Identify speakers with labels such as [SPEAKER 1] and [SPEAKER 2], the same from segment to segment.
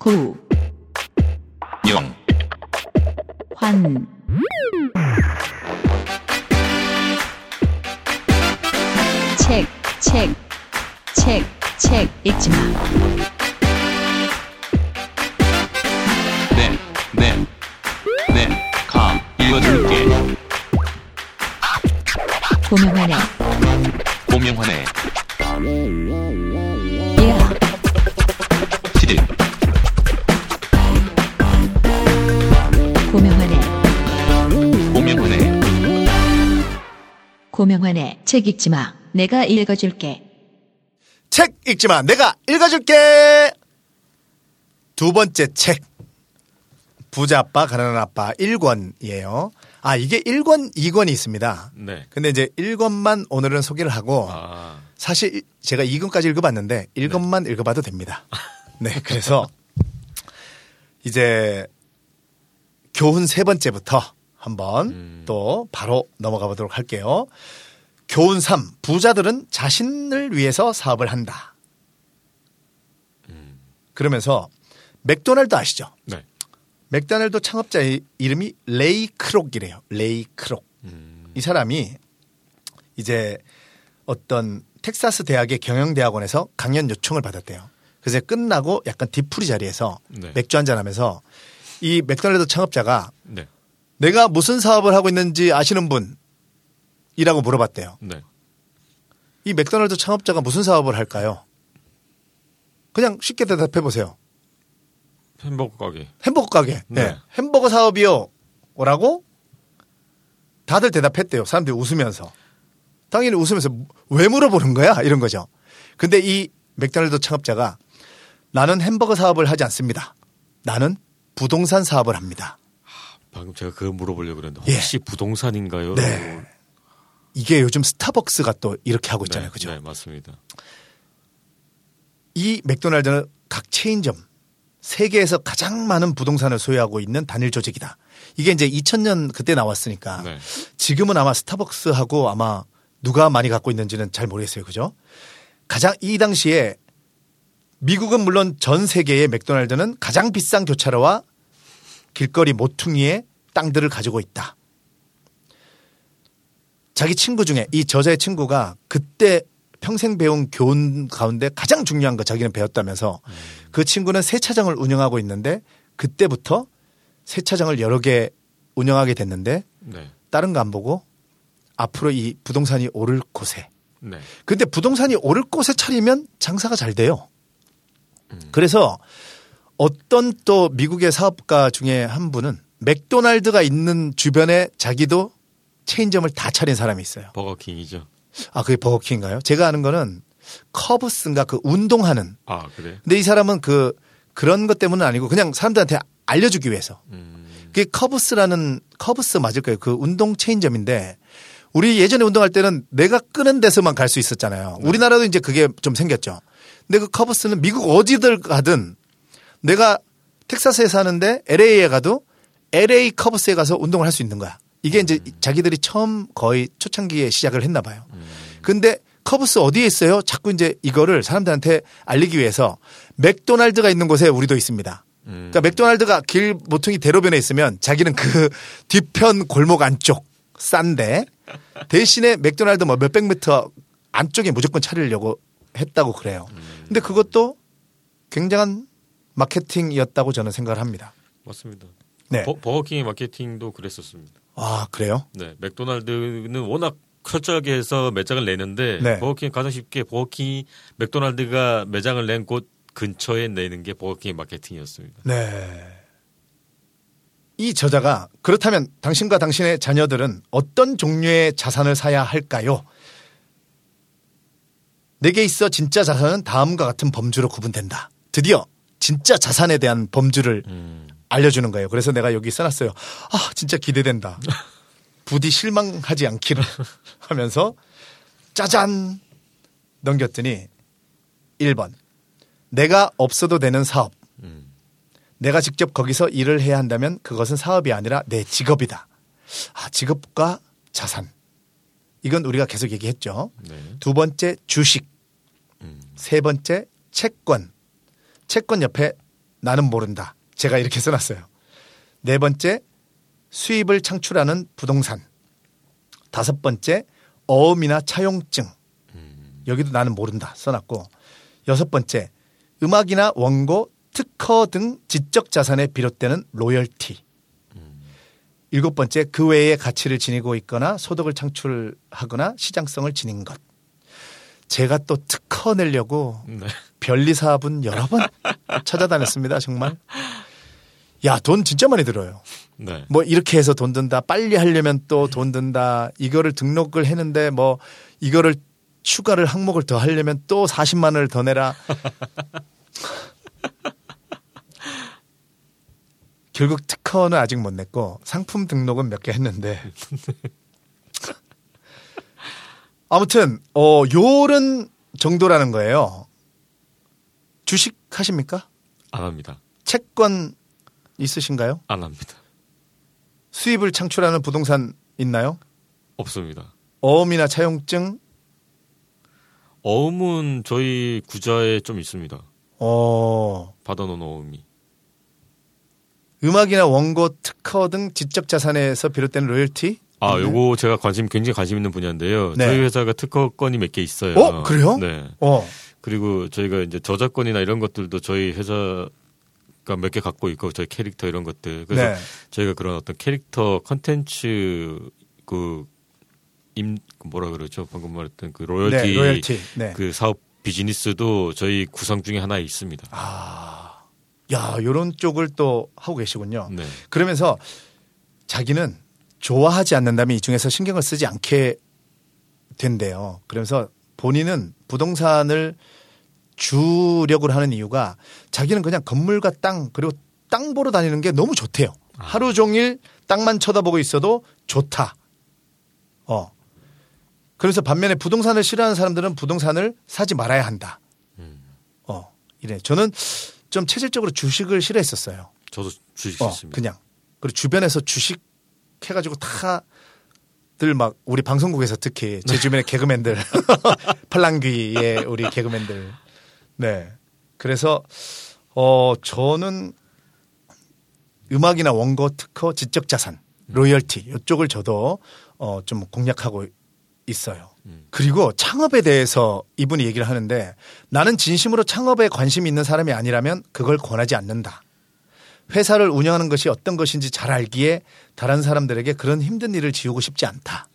[SPEAKER 1] 구,
[SPEAKER 2] 영,
[SPEAKER 1] 환, 책, 책, 책, 책 읽지 마.
[SPEAKER 2] 네, 네, 네, 가, 읽어줄게.
[SPEAKER 1] 고명환의
[SPEAKER 2] 고명환의
[SPEAKER 1] 책 읽지 마. 내가 읽어줄게.
[SPEAKER 3] 책 읽지 마. 내가 읽어줄게. 두 번째 책. 부자 아빠, 가난한 아빠 1권이에요. 아, 이게 1권, 2권이 있습니다.
[SPEAKER 4] 네.
[SPEAKER 3] 근데 이제 1권만 오늘은 소개를 하고
[SPEAKER 4] 아,
[SPEAKER 3] 사실 제가 2권까지 읽어봤는데 1권만 읽어봐도 됩니다. 네, 그래서 이제 교훈 세 번째부터 한번 또 바로 넘어가 보도록 할게요. 교훈 3. 부자들은 자신을 위해서 사업을 한다. 그러면서 맥도날드 아시죠?
[SPEAKER 4] 네.
[SPEAKER 3] 맥도날드 창업자의 이름이 레이 크록이래요. 레이 크록. 이 사람이 이제 어떤 텍사스 대학의 경영대학원에서 강연 요청을 받았대요. 그래서 끝나고 약간 뒤풀이 자리에서
[SPEAKER 4] 네.
[SPEAKER 3] 맥주 한잔 하면서 이 맥도날드 창업자가
[SPEAKER 4] 네.
[SPEAKER 3] 내가 무슨 사업을 하고 있는지 아시는 분 이라고 물어봤대요.
[SPEAKER 4] 네.
[SPEAKER 3] 이 맥도날드 창업자가 무슨 사업을 할까요? 그냥 쉽게 대답해 보세요.
[SPEAKER 4] 햄버거 가게.
[SPEAKER 3] 햄버거 가게. 네.
[SPEAKER 4] 네.
[SPEAKER 3] 햄버거 사업이요. 라고 다들 대답했대요. 사람들이 웃으면서. 당연히 웃으면서 왜 물어보는 거야? 이런 거죠. 근데 이 맥도날드 창업자가 나는 햄버거 사업을 하지 않습니다. 나는 부동산 사업을 합니다.
[SPEAKER 4] 방금 제가 그거 물어보려고 그랬는데
[SPEAKER 3] 예.
[SPEAKER 4] 혹시 부동산인가요?
[SPEAKER 3] 네. 이게 요즘 스타벅스가 또 이렇게 하고 있잖아요.
[SPEAKER 4] 네,
[SPEAKER 3] 그죠?
[SPEAKER 4] 네, 맞습니다.
[SPEAKER 3] 이 맥도날드는 각 체인점 세계에서 가장 많은 부동산을 소유하고 있는 단일 조직이다. 이게 이제 2000년 그때 나왔으니까
[SPEAKER 4] 네.
[SPEAKER 3] 지금은 아마 스타벅스하고 아마 누가 많이 갖고 있는지는 잘 모르겠어요. 그죠? 가장 이 당시에 미국은 물론 전 세계의 맥도날드는 가장 비싼 교차로와 길거리 모퉁이의 땅들을 가지고 있다. 자기 친구 중에 이 저자의 친구가 그때 평생 배운 교훈 가운데 가장 중요한 거 자기는 배웠다면서 그 친구는 세차장을 운영하고 있는데 그때부터 세차장을 여러 개 운영하게 됐는데
[SPEAKER 4] 네.
[SPEAKER 3] 다른 거 안 보고 앞으로 이 부동산이 오를 곳에
[SPEAKER 4] 네.
[SPEAKER 3] 근데 부동산이 오를 곳에 차리면 장사가 잘 돼요. 그래서 어떤 또 미국의 사업가 중에 한 분은 맥도날드가 있는 주변에 자기도 체인점을 다 차린 사람이 있어요.
[SPEAKER 4] 버거킹이죠.
[SPEAKER 3] 아, 그게 버거킹인가요? 제가 아는 거는 커브스인가 그 운동하는.
[SPEAKER 4] 아, 그래.
[SPEAKER 3] 근데 이 사람은 그 그런 것 때문은 아니고 그냥 사람들한테 알려주기 위해서.
[SPEAKER 4] 음.
[SPEAKER 3] 그게 커브스라는 커브스 맞을 거예요. 그 운동 체인점인데 우리 예전에 운동할 때는 내가 끄는 데서만 갈 수 있었잖아요. 우리나라도 이제 그게 좀 생겼죠. 근데 그 커브스는 미국 어디들 가든 내가 텍사스에 사는데 LA에 가도 LA 커브스에 가서 운동을 할 수 있는 거야. 이게 이제 자기들이 처음 거의 초창기에 시작을 했나 봐요. 근데 커브스 어디에 있어요? 자꾸 이제 이거를 사람들한테 알리기 위해서 맥도날드가 있는 곳에 우리도 있습니다. 그러니까 맥도날드가 길 모퉁이 대로변에 있으면 자기는 그 뒤편 골목 안쪽 싼데 대신에 맥도날드 뭐 몇백 미터 안쪽에 무조건 차리려고 했다고 그래요. 근데 그것도 굉장한 마케팅이었다고 저는 생각을 합니다.
[SPEAKER 4] 맞습니다.
[SPEAKER 3] 네.
[SPEAKER 4] 버, 버거킹의 마케팅도 그랬었습니다.
[SPEAKER 3] 아, 그래요?
[SPEAKER 4] 네. 맥도날드는 워낙 철저하게 해서 매장을 내는데
[SPEAKER 3] 네.
[SPEAKER 4] 버거킹 가장 쉽게 버거킹이 맥도날드가 매장을 낸 곳 근처에 내는 게 버거킹의 마케팅이었습니다.
[SPEAKER 3] 네. 이 저자가 그렇다면 당신과 당신의 자녀들은 어떤 종류의 자산을 사야 할까요? 내게 있어 진짜 자산은 다음과 같은 범주로 구분된다. 드디어 진짜 자산에 대한 범주를 알려주는 거예요. 그래서 내가 여기 써놨어요. 아, 진짜 기대된다. 부디 실망하지 않기를 하면서 짜잔 넘겼더니 1번. 내가 없어도 되는 사업. 내가 직접 거기서 일을 해야 한다면 그것은 사업이 아니라 내 직업이다. 아, 직업과 자산. 이건 우리가 계속 얘기했죠.
[SPEAKER 4] 네.
[SPEAKER 3] 두 번째 주식. 세 번째 채권. 채권 옆에 나는 모른다. 제가 이렇게 써놨어요. 네 번째, 수입을 창출하는 부동산. 다섯 번째, 어음이나 차용증. 여기도 나는 모른다. 써놨고. 여섯 번째, 음악이나 원고, 특허 등 지적 자산에 비롯되는 로열티. 일곱 번째, 그 외의 가치를 지니고 있거나 소득을 창출하거나 시장성을 지닌 것. 제가 또 특허 내려고
[SPEAKER 4] 네.
[SPEAKER 3] 변리 사업은 여러 번 찾아다녔습니다. 정말. 야, 돈 진짜 많이 들어요.
[SPEAKER 4] 네.
[SPEAKER 3] 뭐 이렇게 해서 돈 든다. 빨리 하려면 또 돈 든다. 이거를 등록을 했는데 뭐 이거를 추가를 항목을 더 하려면 또 40만 원을 더 내라. 결국 특허는 아직 못 냈고 상품 등록은 몇 개 했는데 아무튼 어 요런 정도라는 거예요. 주식 하십니까?
[SPEAKER 4] 안 합니다.
[SPEAKER 3] 채권 있으신가요?
[SPEAKER 4] 안 합니다.
[SPEAKER 3] 수입을 창출하는 부동산 있나요?
[SPEAKER 4] 없습니다.
[SPEAKER 3] 어음이나 차용증?
[SPEAKER 4] 어음은 저희 구자에 좀 있습니다.
[SPEAKER 3] 어,
[SPEAKER 4] 받아놓은 어음이.
[SPEAKER 3] 음악이나 원고, 특허 등 지적 자산에서 비롯되는 로열티?
[SPEAKER 4] 아,
[SPEAKER 3] 네.
[SPEAKER 4] 요거 제가 관심 굉장히 관심 있는 분야인데요.
[SPEAKER 3] 네.
[SPEAKER 4] 저희 회사가 특허권이 몇 개 있어요.
[SPEAKER 3] 어, 그래요?
[SPEAKER 4] 네.
[SPEAKER 3] 어,
[SPEAKER 4] 그리고 저희가 이제 저작권이나 이런 것들도 저희 회사 가몇개 갖고 있고 저희 캐릭터 이런 것들. 그래서
[SPEAKER 3] 네.
[SPEAKER 4] 저희가 그런 어떤 캐릭터 컨텐츠 그 임 뭐라 그러죠? 방금 말했던 그 로열티,
[SPEAKER 3] 네, 로열티. 네.
[SPEAKER 4] 그 사업 비즈니스도 저희 구성 중에 하나 있습니다.
[SPEAKER 3] 아, 야, 요런 쪽을 또 하고 계시군요.
[SPEAKER 4] 네.
[SPEAKER 3] 그러면서 자기는 좋아하지 않는다면 이 중에서 신경을 쓰지 않게 된대요. 그러면서 본인은 부동산을 주력을 하는 이유가 자기는 그냥 건물과 땅 그리고 땅 보러 다니는 게 너무 좋대요. 하루 종일 땅만 쳐다보고 있어도 좋다. 어. 그래서 반면에 부동산을 싫어하는 사람들은 부동산을 사지 말아야 한다. 어. 이래. 저는 좀 체질적으로 주식을 싫어했었어요.
[SPEAKER 4] 저도 주식
[SPEAKER 3] 어,
[SPEAKER 4] 있습니다.
[SPEAKER 3] 그냥. 그리고 주변에서 주식 해가지고 다 들 막 우리 방송국에서 특히 제 주변의 개그맨들 팔랑귀의 우리 개그맨들. 네. 그래서 어 저는 음악이나 원고 특허 지적 자산 로열티 이쪽을 저도 어 좀 공략하고 있어요. 그리고 창업에 대해서 이분이 얘기를 하는데 나는 진심으로 창업에 관심이 있는 사람이 아니라면 그걸 권하지 않는다. 회사를 운영하는 것이 어떤 것인지 잘 알기에 다른 사람들에게 그런 힘든 일을 지우고 싶지 않다.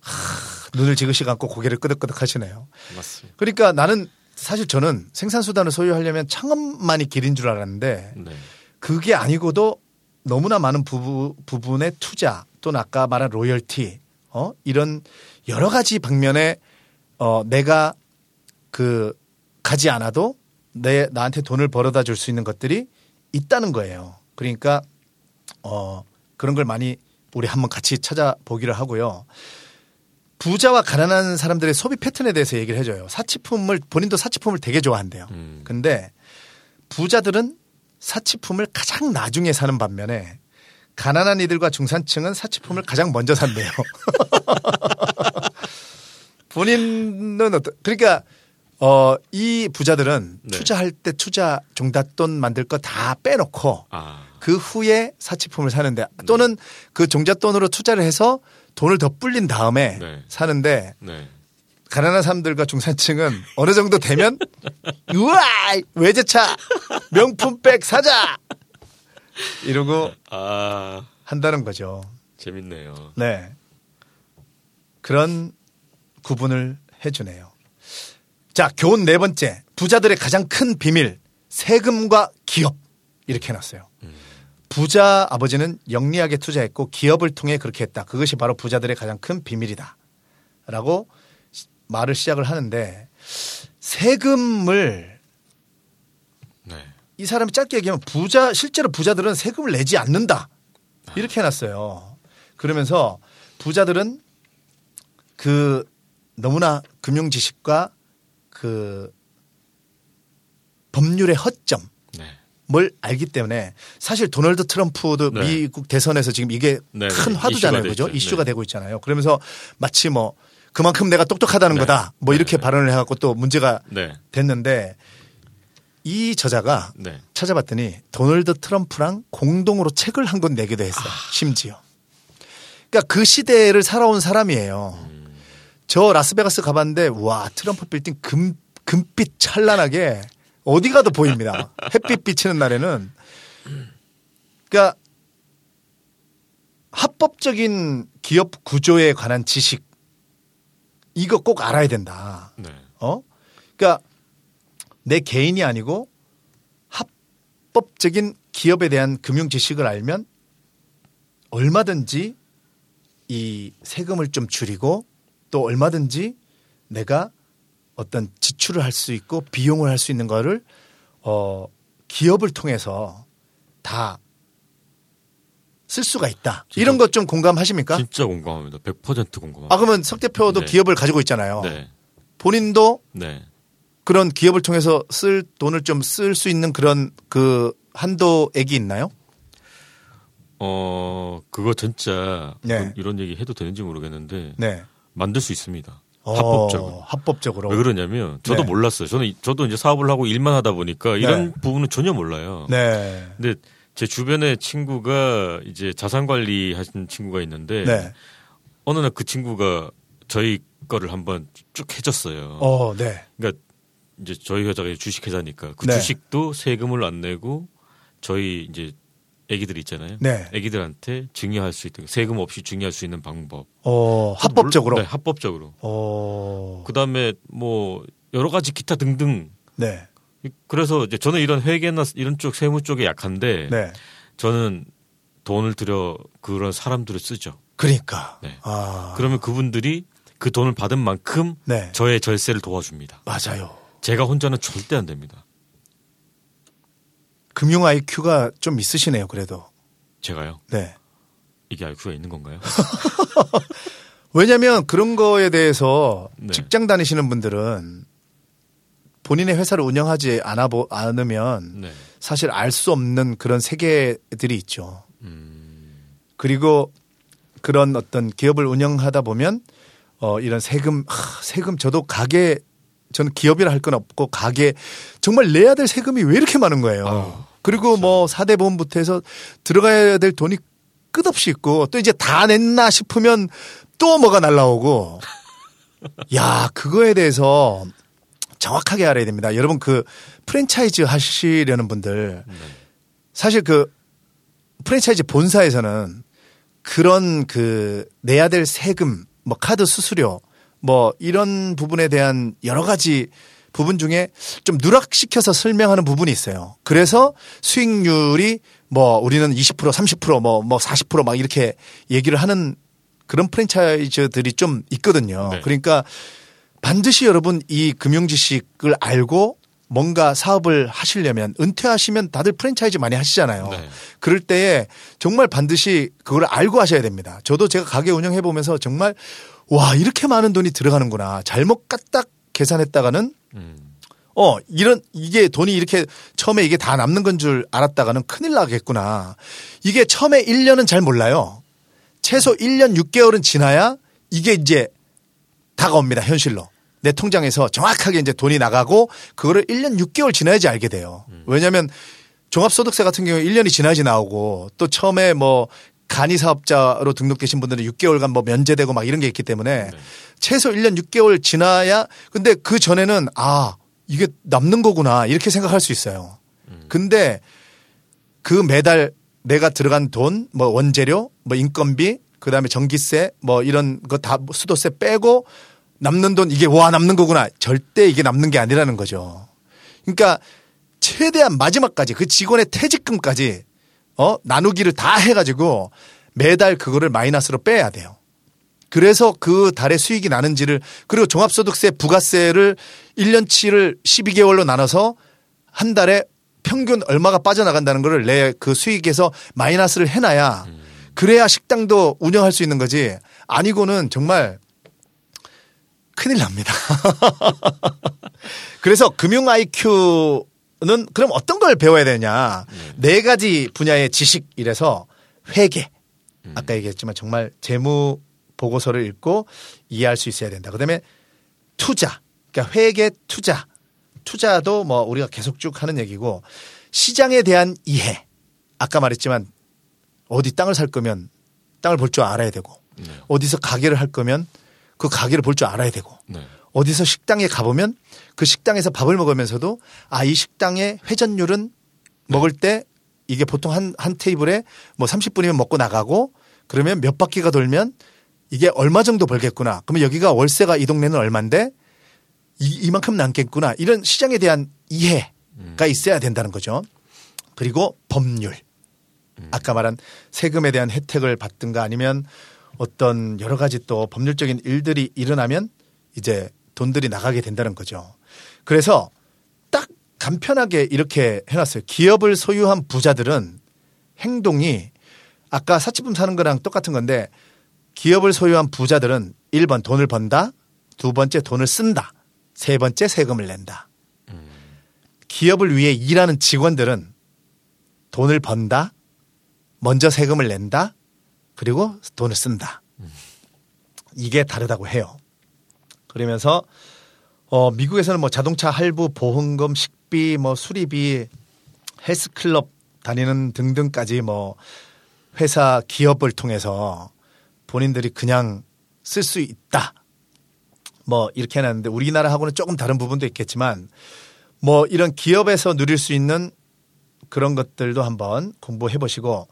[SPEAKER 3] 하, 눈을 지그시 감고 고개를 끄덕끄덕 하시네요.
[SPEAKER 4] 맞습니다.
[SPEAKER 3] 그러니까 나는 사실 저는 생산수단을 소유하려면 창업만이 길인 줄 알았는데
[SPEAKER 4] 네.
[SPEAKER 3] 그게 아니고도 너무나 많은 부부, 부분의 투자 또는 아까 말한 로열티 어 이런 여러 가지 방면에 어 내가 그 가지 않아도 내 나한테 돈을 벌어다 줄 수 있는 것들이 있다는 거예요. 그러니까 어 그런 걸 많이 우리 한번 같이 찾아보기를 하고요. 부자와 가난한 사람들의 소비 패턴에 대해서 얘기를 해줘요. 사치품을 본인도 사치품을 되게 좋아한대요.
[SPEAKER 4] 음.
[SPEAKER 3] 근데 부자들은 사치품을 가장 나중에 사는 반면에 가난한 이들과 중산층은 사치품을 가장 먼저 산대요. 본인은 어떤 그러니까 어 이 부자들은
[SPEAKER 4] 네.
[SPEAKER 3] 투자할 때 투자 종잣돈 만들 거 다 빼놓고
[SPEAKER 4] 아.
[SPEAKER 3] 그 후에 사치품을 사는데 또는 그 종잣돈으로 투자를 해서 돈을 더 불린 다음에
[SPEAKER 4] 네.
[SPEAKER 3] 사는데
[SPEAKER 4] 네.
[SPEAKER 3] 가난한 사람들과 중산층은 어느 정도 되면 우와 외제차 명품백 사자 이러고
[SPEAKER 4] 아,
[SPEAKER 3] 한다는 거죠.
[SPEAKER 4] 재밌네요.
[SPEAKER 3] 네. 그런 구분을 해주네요. 자, 교훈 네 번째. 부자들의 가장 큰 비밀. 세금과 기업. 이렇게 해놨어요. 부자 아버지는 영리하게 투자했고 기업을 통해 그렇게 했다. 그것이 바로 부자들의 가장 큰 비밀이다. 라고 시- 말을 시작을 하는데 세금을
[SPEAKER 4] 네.
[SPEAKER 3] 이 사람이 짧게 얘기하면 부자 실제로 부자들은 세금을 내지 않는다 이렇게 해놨어요. 그러면서 부자들은 그 너무나 금융 지식과 그 법률의 허점
[SPEAKER 4] 네.
[SPEAKER 3] 뭘 알기 때문에 사실 도널드 트럼프도
[SPEAKER 4] 네.
[SPEAKER 3] 미국 대선에서 지금 이게
[SPEAKER 4] 네,
[SPEAKER 3] 큰
[SPEAKER 4] 네.
[SPEAKER 3] 화두잖아요.
[SPEAKER 4] 이슈가 그죠?
[SPEAKER 3] 이슈가
[SPEAKER 4] 네.
[SPEAKER 3] 되고 있잖아요. 그러면서 마치 뭐 그만큼 내가 똑똑하다는
[SPEAKER 4] 네.
[SPEAKER 3] 거다. 뭐
[SPEAKER 4] 네,
[SPEAKER 3] 이렇게
[SPEAKER 4] 네.
[SPEAKER 3] 발언을 해갖고 또 문제가
[SPEAKER 4] 네.
[SPEAKER 3] 됐는데 이 저자가
[SPEAKER 4] 네.
[SPEAKER 3] 찾아봤더니 도널드 트럼프랑 공동으로 책을 한 권 내기도 했어요. 심지어. 그러니까 그 시대를 살아온 사람이에요. 저 라스베가스 가봤는데 와 트럼프 빌딩 금 금빛 찬란하게 어디 가도 보입니다. 햇빛 비치는 날에는 그러니까 합법적인 기업 구조에 관한 지식 이거 꼭 알아야 된다.
[SPEAKER 4] 네.
[SPEAKER 3] 어? 그러니까 내 개인이 아니고 합법적인 기업에 대한 금융 지식을 알면 얼마든지 이 세금을 좀 줄이고 또 얼마든지 내가 어떤 지출을 할 수 있고 비용을 할 수 있는 거를 어 기업을 통해서 다 쓸 수가 있다. 이런 것 좀 공감하십니까?
[SPEAKER 4] 진짜 공감합니다. 100% 공감합니다.
[SPEAKER 3] 아 그러면 석 대표도
[SPEAKER 4] 네.
[SPEAKER 3] 기업을 가지고 있잖아요.
[SPEAKER 4] 네.
[SPEAKER 3] 본인도
[SPEAKER 4] 네.
[SPEAKER 3] 그런 기업을 통해서 쓸 돈을 좀 쓸 수 있는 그런 그 한도액이 있나요?
[SPEAKER 4] 어, 그거 진짜
[SPEAKER 3] 네.
[SPEAKER 4] 그 이런 얘기 해도 되는지 모르겠는데
[SPEAKER 3] 네.
[SPEAKER 4] 만들 수 있습니다.
[SPEAKER 3] 어,
[SPEAKER 4] 합법적으로.
[SPEAKER 3] 합법적으로.
[SPEAKER 4] 왜 그러냐면 저도
[SPEAKER 3] 네.
[SPEAKER 4] 몰랐어요. 저는 이- 저도 이제 사업을 하고 일만 하다 보니까 이런
[SPEAKER 3] 네.
[SPEAKER 4] 부분은 전혀 몰라요.
[SPEAKER 3] 네.
[SPEAKER 4] 근데 제 주변에 친구가 이제 자산 관리 하신 친구가 있는데
[SPEAKER 3] 네.
[SPEAKER 4] 어느 날 그 친구가 저희 거를 한번 쭉 해줬어요.
[SPEAKER 3] 어, 네.
[SPEAKER 4] 그러니까 이제 저희 회사가 주식 회사니까 그
[SPEAKER 3] 네.
[SPEAKER 4] 주식도 세금을 안 내고 저희 이제 애기들 있잖아요.
[SPEAKER 3] 네.
[SPEAKER 4] 애기들한테 증여할 수 있는 세금 없이 증여할 수 있는 방법.
[SPEAKER 3] 어, 합법적으로.
[SPEAKER 4] 네, 합법적으로.
[SPEAKER 3] 어.
[SPEAKER 4] 그다음에 뭐 여러 가지 기타 등등.
[SPEAKER 3] 네.
[SPEAKER 4] 그래서 이제 저는 이런 회계나 이런 쪽 세무 쪽에 약한데
[SPEAKER 3] 네.
[SPEAKER 4] 저는 돈을 들여 그런 사람들을 쓰죠.
[SPEAKER 3] 그러니까.
[SPEAKER 4] 네.
[SPEAKER 3] 아.
[SPEAKER 4] 그러면 그분들이 그 돈을 받은 만큼
[SPEAKER 3] 네.
[SPEAKER 4] 저의 절세를 도와줍니다.
[SPEAKER 3] 맞아요.
[SPEAKER 4] 제가 혼자는 절대 안 됩니다.
[SPEAKER 3] 금융 IQ가 좀 있으시네요, 그래도.
[SPEAKER 4] 제가요.
[SPEAKER 3] 네.
[SPEAKER 4] 이게 IQ가 있는 건가요?
[SPEAKER 3] 왜냐면 하 그런 거에 대해서
[SPEAKER 4] 네.
[SPEAKER 3] 직장 다니시는 분들은 본인의 회사를 운영하지 않아 보, 않으면
[SPEAKER 4] 네.
[SPEAKER 3] 사실 알 수 없는 그런 세계들이 있죠.
[SPEAKER 4] 음,
[SPEAKER 3] 그리고 그런 어떤 기업을 운영하다 보면 어 이런 세금 하, 세금 저도 가게 저는 기업이라 할 건 없고 가게 정말 내야 될 세금이 왜 이렇게 많은 거예요.
[SPEAKER 4] 아유,
[SPEAKER 3] 그리고 뭐 사대 보험부터 해서 들어가야 될 돈이 끝없이 있고 또 이제 다 냈나 싶으면 또 뭐가 날라오고 야 그거에 대해서 정확하게 알아야 됩니다. 여러분 그 프랜차이즈 하시려는 분들
[SPEAKER 4] 네.
[SPEAKER 3] 사실 그 프랜차이즈 본사에서는 그런 그 내야 될 세금, 뭐 카드 수수료, 뭐 이런 부분에 대한 여러 가지 부분 중에 좀 누락시켜서 설명하는 부분이 있어요. 그래서 수익률이 뭐 우리는 20% 30%뭐 뭐 40%막 이렇게 얘기를 하는 그런 프랜차이즈들이 좀 있거든요.
[SPEAKER 4] 네.
[SPEAKER 3] 그러니까 반드시 여러분 이 금융 지식을 알고 뭔가 사업을 하시려면 은퇴하시면 다들 프랜차이즈 많이 하시잖아요.
[SPEAKER 4] 네.
[SPEAKER 3] 그럴 때에 정말 반드시 그걸 알고 하셔야 됩니다. 저도 제가 가게 운영해 보면서 정말 와 이렇게 많은 돈이 들어가는구나. 잘못 까딱 계산했다가는
[SPEAKER 4] 음,
[SPEAKER 3] 어 이런 이게 돈이 이렇게 처음에 이게 다 남는 건 줄 알았다가는 큰일 나겠구나. 이게 처음에 1년은 잘 몰라요. 최소 1년 6개월은 지나야 이게 이제 다가옵니다. 현실로. 내 통장에서 정확하게 이제 돈이 나가고 그거를 1년 6개월 지나야지 알게 돼요. 왜냐하면 종합소득세 같은 경우에 1년이 지나야지 나오고 또 처음에 뭐 간이 사업자로 등록되신 분들은 6개월간 뭐 면제되고 막 이런 게 있기 때문에 최소 1년 6개월 지나야 근데 그 전에는 아 이게 남는 거구나 이렇게 생각할 수 있어요. 근데 그 매달 내가 들어간 돈, 뭐 원재료, 뭐 인건비, 그 다음에 전기세, 뭐 이런 거 다 수도세 빼고 남는 돈 이게 와 남는 거구나. 절대 이게 남는 게 아니라는 거죠. 그러니까 최대한 마지막까지 그 직원의 퇴직금까지 어 나누기를 다 해가지고 매달 그거를 마이너스로 빼야 돼요. 그래서 그 달에 수익이 나는지를 그리고 종합소득세 부가세를 1년치를 12개월로 나눠서 한 달에 평균 얼마가 빠져나간다는 거를 내 그 수익에서 마이너스를 해놔야 그래야 식당도 운영할 수 있는 거지 아니고는 정말 큰일 납니다. 그래서 금융 IQ 는 그럼 어떤 걸 배워야 되냐 네 가지 분야의 지식 이래서 회계 아까 얘기했지만 정말 재무 보고서를 읽고 이해할 수 있어야 된다. 그다음에 투자, 그러니까 회계 투자, 투자도 뭐 우리가 계속 쭉 하는 얘기고 시장에 대한 이해. 아까 말했지만 어디 땅을 살 거면 땅을 볼 줄 알아야 되고
[SPEAKER 4] 네.
[SPEAKER 3] 어디서 가게를 할 거면 그 가게를 볼 줄 알아야 되고
[SPEAKER 4] 네.
[SPEAKER 3] 어디서 식당에 가보면 그 식당에서 밥을 먹으면서도 아, 이 식당의 회전율은 먹을 때 이게 보통 한, 한 테이블에 뭐 30분이면 먹고 나가고 그러면 몇 바퀴가 돌면 이게 얼마 정도 벌겠구나. 그러면 여기가 월세가 이 동네는 얼만데 이, 이만큼 남겠구나. 이런 시장에 대한 이해가 있어야 된다는 거죠. 그리고 법률. 아까 말한 세금에 대한 혜택을 받든가 아니면 어떤 여러 가지 또 법률적인 일들이 일어나면 이제 돈들이 나가게 된다는 거죠. 그래서 딱 간편하게 이렇게 해놨어요. 기업을 소유한 부자들은 행동이 아까 사치품 사는 거랑 똑같은 건데 기업을 소유한 부자들은 1번 돈을 번다, 두 번째 돈을 쓴다, 세 번째 세금을 낸다. 기업을 위해 일하는 직원들은 돈을 번다, 먼저 세금을 낸다, 그리고 돈을 쓴다. 이게 다르다고 해요. 그러면서 어 미국에서는 뭐 자동차 할부, 보험금, 식비, 뭐 수리비, 헬스클럽 다니는 등등까지 뭐 회사 기업을 통해서 본인들이 그냥 쓸 수 있다. 뭐 이렇게 해놨는데 우리나라하고는 조금 다른 부분도 있겠지만 뭐 이런 기업에서 누릴 수 있는 그런 것들도 한번 공부해 보시고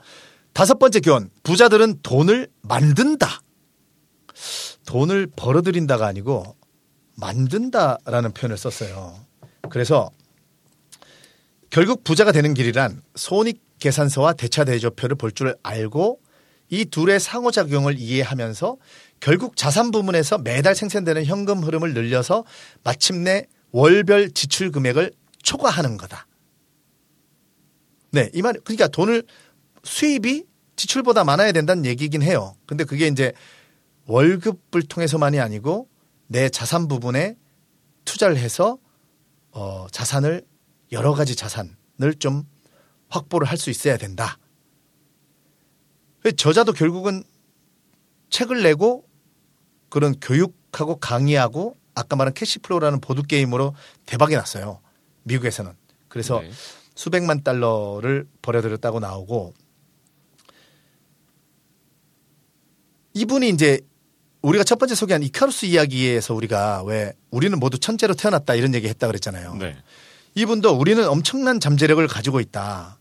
[SPEAKER 3] 다섯 번째 교훈 부자들은 돈을 만든다. 돈을 벌어들인다가 아니고 만든다라는 표현을 썼어요. 그래서 결국 부자가 되는 길이란 손익 계산서와 대차 대조표를 볼 줄 알고 이 둘의 상호작용을 이해하면서 결국 자산 부문에서 매달 생산되는 현금 흐름을 늘려서 마침내 월별 지출 금액을 초과하는 거다. 네, 이 말, 그러니까 돈을 수입이 지출보다 많아야 된다는 얘기긴 해요. 근데 그게 이제 월급을 통해서만이 아니고 내 자산 부분에 투자를 해서 어, 자산을 여러 가지 자산을 좀 확보를 할 수 있어야 된다. 저자도 결국은 책을 내고 그런 교육하고 강의하고 아까 말한 Cashflow라는 보드게임으로 대박이 났어요. 미국에서는. 그래서
[SPEAKER 4] 네.
[SPEAKER 3] 수백만 달러를 벌어들였다고 나오고 이분이 이제 우리가 첫 번째 소개한 이카루스 이야기에서 우리가 왜 우리는 모두 천재로 태어났다 이런 얘기 했다 그랬잖아요.
[SPEAKER 4] 네.
[SPEAKER 3] 이분도 우리는 엄청난 잠재력을 가지고 있다.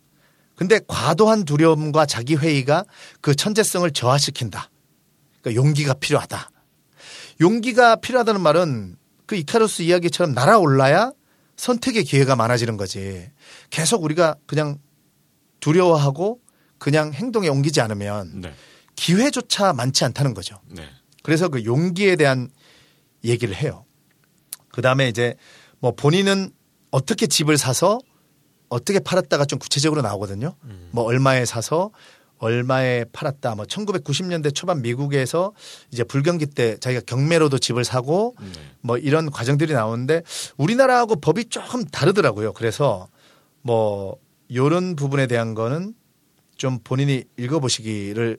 [SPEAKER 3] 근데 과도한 두려움과 자기 회의가 그 천재성을 저하시킨다. 그러니까 용기가 필요하다. 용기가 필요하다는 말은 그 이카루스 이야기처럼 날아올라야 선택의 기회가 많아지는 거지. 계속 우리가 그냥 두려워하고 그냥 행동에 옮기지 않으면
[SPEAKER 4] 네.
[SPEAKER 3] 기회조차 많지 않다는 거죠.
[SPEAKER 4] 네.
[SPEAKER 3] 그래서 그 용기에 대한 얘기를 해요. 그 다음에 이제 뭐 본인은 어떻게 집을 사서 어떻게 팔았다가 좀 구체적으로 나오거든요. 뭐 얼마에 사서 얼마에 팔았다. 뭐 1990년대 초반 미국에서 이제 불경기 때 자기가 경매로도 집을 사고
[SPEAKER 4] 네.
[SPEAKER 3] 뭐 이런 과정들이 나오는데 우리나라하고 법이 조금 다르더라고요. 그래서 뭐 요런 부분에 대한 거는 좀 본인이 읽어보시기를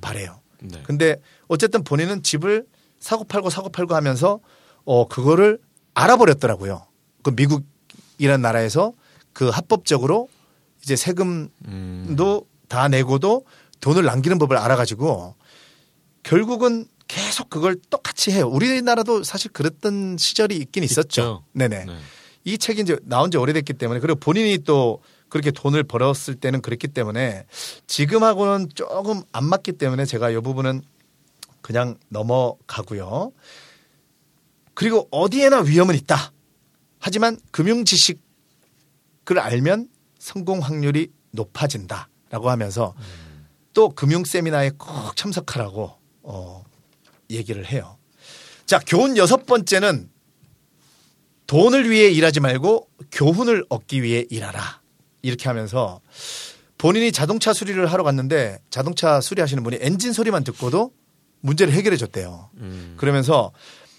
[SPEAKER 3] 바래요.
[SPEAKER 4] 네.
[SPEAKER 3] 근데 어쨌든 본인은 집을 사고 팔고 사고 팔고 하면서 어 그거를 알아버렸더라고요. 그 미국이라는 나라에서 그 합법적으로 이제 세금도
[SPEAKER 4] 음.
[SPEAKER 3] 다 내고도 돈을 남기는 법을 알아가지고 결국은 계속 그걸 똑같이 해요. 우리나라도 사실 그랬던 시절이 있긴 있었죠.
[SPEAKER 4] 있죠.
[SPEAKER 3] 네네.
[SPEAKER 4] 네.
[SPEAKER 3] 이 책이 이제 나온 지 오래됐기 때문에 그리고 본인이 또 그렇게 돈을 벌었을 때는 그랬기 때문에 지금하고는 조금 안 맞기 때문에 제가 이 부분은 그냥 넘어가고요. 그리고 어디에나 위험은 있다. 하지만 금융 지식을 알면 성공 확률이 높아진다라고 하면서 또 금융 세미나에 꼭 참석하라고 어, 얘기를 해요. 자, 교훈 여섯 번째는 돈을 위해 일하지 말고 교훈을 얻기 위해 일하라. 이렇게 하면서 본인이 자동차 수리를 하러 갔는데 자동차 수리하시는 분이 엔진 소리만 듣고도 문제를 해결해 줬대요.
[SPEAKER 4] 음.
[SPEAKER 3] 그러면서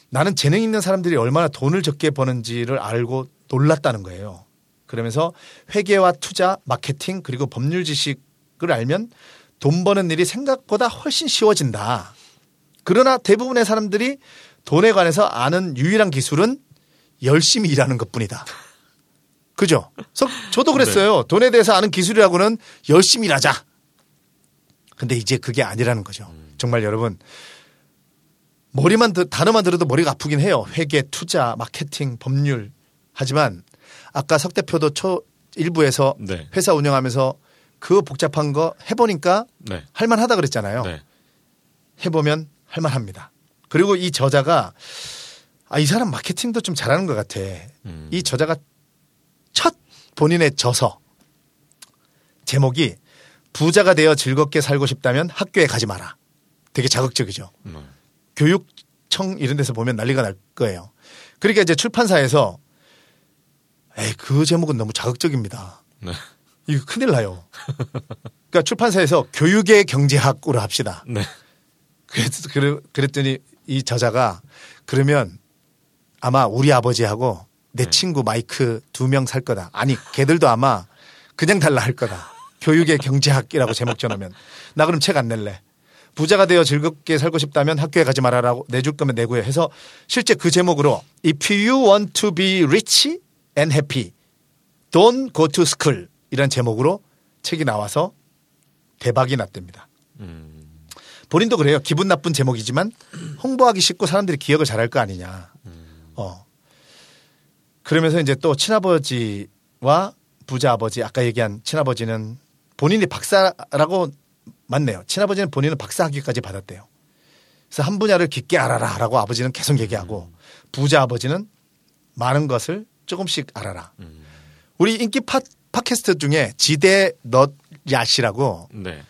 [SPEAKER 3] 나는 재능 있는 사람들이 얼마나 돈을 적게 버는지를 알고 놀랐다는 거예요. 그러면서 회계와 투자, 마케팅 그리고 법률 지식을 알면 돈 버는 일이 생각보다 훨씬 쉬워진다. 그러나 대부분의 사람들이 돈에 관해서 아는 유일한 기술은 열심히 일하는 것 뿐이다. 그죠? 서- 저도 그랬어요. 돈에 대해서 아는 기술이라고는 열심히 일하자. 근데 이제 그게 아니라는 거죠. 정말 여러분 머리만 들- 단어만 들어도 머리가 아프긴 해요. 회계, 투자, 마케팅, 법률. 하지만 아까 석 대표도 초 일부에서
[SPEAKER 4] 네.
[SPEAKER 3] 회사 운영하면서 그 복잡한 거 해보니까
[SPEAKER 4] 네.
[SPEAKER 3] 할만하다 그랬잖아요.
[SPEAKER 4] 네.
[SPEAKER 3] 해보면 할만합니다. 그리고 이 저자가 아, 이 사람 마케팅도 좀 잘하는 것 같아.
[SPEAKER 4] 음.
[SPEAKER 3] 이 저자가 첫 본인의 저서 제목이 부자가 되어 즐겁게 살고 싶다면 학교에 가지 마라. 되게 자극적이죠.
[SPEAKER 4] 네.
[SPEAKER 3] 교육청 이런 데서 보면 난리가 날 거예요. 그러니까 이제 출판사에서 에이, 그 제목은 너무 자극적입니다.
[SPEAKER 4] 네.
[SPEAKER 3] 이거 큰일 나요. 그러니까 출판사에서 교육의 경제학으로 합시다.
[SPEAKER 4] 네.
[SPEAKER 3] 그랬, 그랬더니 이 저자가 그러면 아마 우리 아버지하고 내
[SPEAKER 4] 네.
[SPEAKER 3] 친구 마이크 두 명 살 거다. 아니, 걔들도 아마 그냥 달라 할 거다. 교육의 경제학이라고 제목 전하면. 나 그럼 책 안 낼래. 부자가 되어 즐겁게 살고 싶다면 학교에 가지 말아라고 내줄 거면 내고요 해서 실제 그 제목으로 If you want to be rich and happy, don't go to school 이란 제목으로 책이 나와서 대박이 났답니다.
[SPEAKER 4] 음.
[SPEAKER 3] 본인도 그래요. 기분 나쁜 제목이지만 홍보하기 쉽고 사람들이 기억을 잘할 거 아니냐. 어. 그러면서 이제 또 친아버지와 부자 아버지 아까 얘기한 친아버지는 본인이 박사라고 맞네요. 친아버지는 본인은 박사 학위까지 받았대요. 그래서 한 분야를 깊게 알아라라고 아버지는 계속 얘기하고 부자 아버지는 많은 것을 조금씩 알아라. 우리 인기 팟, 팟캐스트 중에 지대 넛 야시라고
[SPEAKER 4] 네.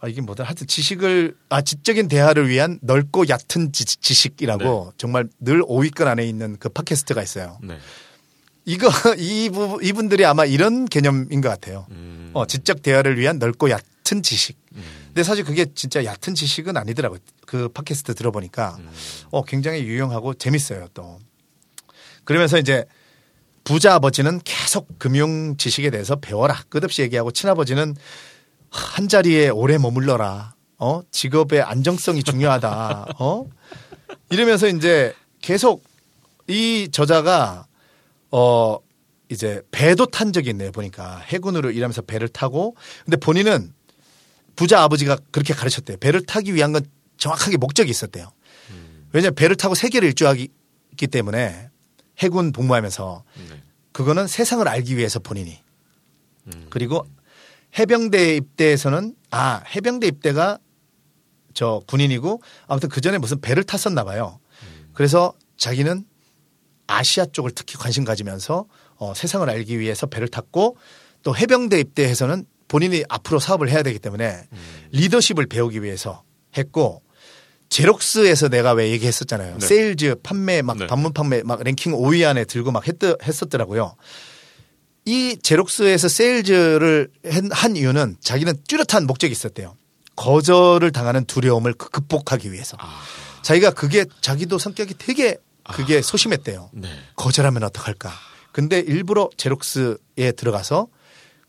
[SPEAKER 3] 아, 이게 뭐다. 하여튼 지식을, 아, 지적인 대화를 위한 넓고 얕은 지, 지식이라고 정말 늘 5위권 안에 있는 그 팟캐스트가 있어요.
[SPEAKER 4] 네.
[SPEAKER 3] 이거, 이, 부, 이분들이 아마 이런 개념인 것 같아요.
[SPEAKER 4] 음.
[SPEAKER 3] 어, 지적 대화를 위한 넓고 얕은 지식. 근데 사실 그게 진짜 얕은 지식은 아니더라고요. 그 팟캐스트 들어보니까. 어, 굉장히 유용하고 재밌어요, 또. 그러면서 이제 부자 아버지는 계속 금융 지식에 대해서 배워라. 끝없이 얘기하고 친아버지는 한 자리에 오래 머물러라. 어? 직업의 안정성이 중요하다. 어? 이러면서 이제 계속 이 저자가 어 이제 배도 탄 적이 있네요. 보니까 해군으로 일하면서 배를 타고 근데 본인은 부자 아버지가 그렇게 가르쳤대요. 배를 타기 위한 건 정확하게 목적이 있었대요. 왜냐하면 배를 타고 세계를 일주하기 때문에 해군 복무하면서
[SPEAKER 4] 네.
[SPEAKER 3] 그거는 세상을 알기 위해서 본인이. 그리고 해병대 입대에서는 아 해병대 입대가 저 군인이고 아무튼 그 전에 무슨 배를 탔었나 봐요. 그래서 자기는 아시아 쪽을 특히 관심 가지면서 어, 세상을 알기 위해서 배를 탔고 또 해병대 입대해서는 본인이 앞으로 사업을 해야 되기 때문에 리더십을 배우기 위해서 했고 제록스에서 내가 왜 얘기했었잖아요.
[SPEAKER 4] 네.
[SPEAKER 3] 세일즈 판매 막
[SPEAKER 4] 네.
[SPEAKER 3] 방문 판매 막 랭킹 5위 안에 들고 막 했, 했었더라고요. 이 제록스에서 세일즈를 한- 한 이유는 자기는 뚜렷한 목적이 있었대요. 거절을 당하는 두려움을 극- 극복하기 위해서.
[SPEAKER 4] 아.
[SPEAKER 3] 자기가 그게 자기도 성격이 되게 그게 소심했대요.
[SPEAKER 4] 네.
[SPEAKER 3] 거절하면 어떡할까. 근데 일부러 제록스에 들어가서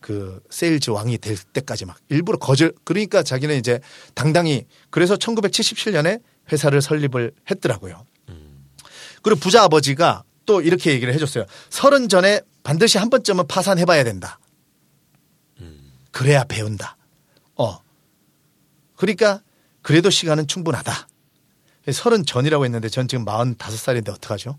[SPEAKER 3] 그 세일즈 왕이 될 때까지 막 일부러 거절 그러니까 자기는 이제 당당히 그래서 1977년에 회사를 설립을 했더라고요. 그리고 부자 아버지가 또 이렇게 얘기를 해줬어요. 서른 전에 반드시 한 번쯤은 파산해봐야 된다. 그래야 배운다. 어. 그러니까 그래도 시간은 충분하다. 서른 전이라고 했는데 전 지금 45살인데 어떡하죠?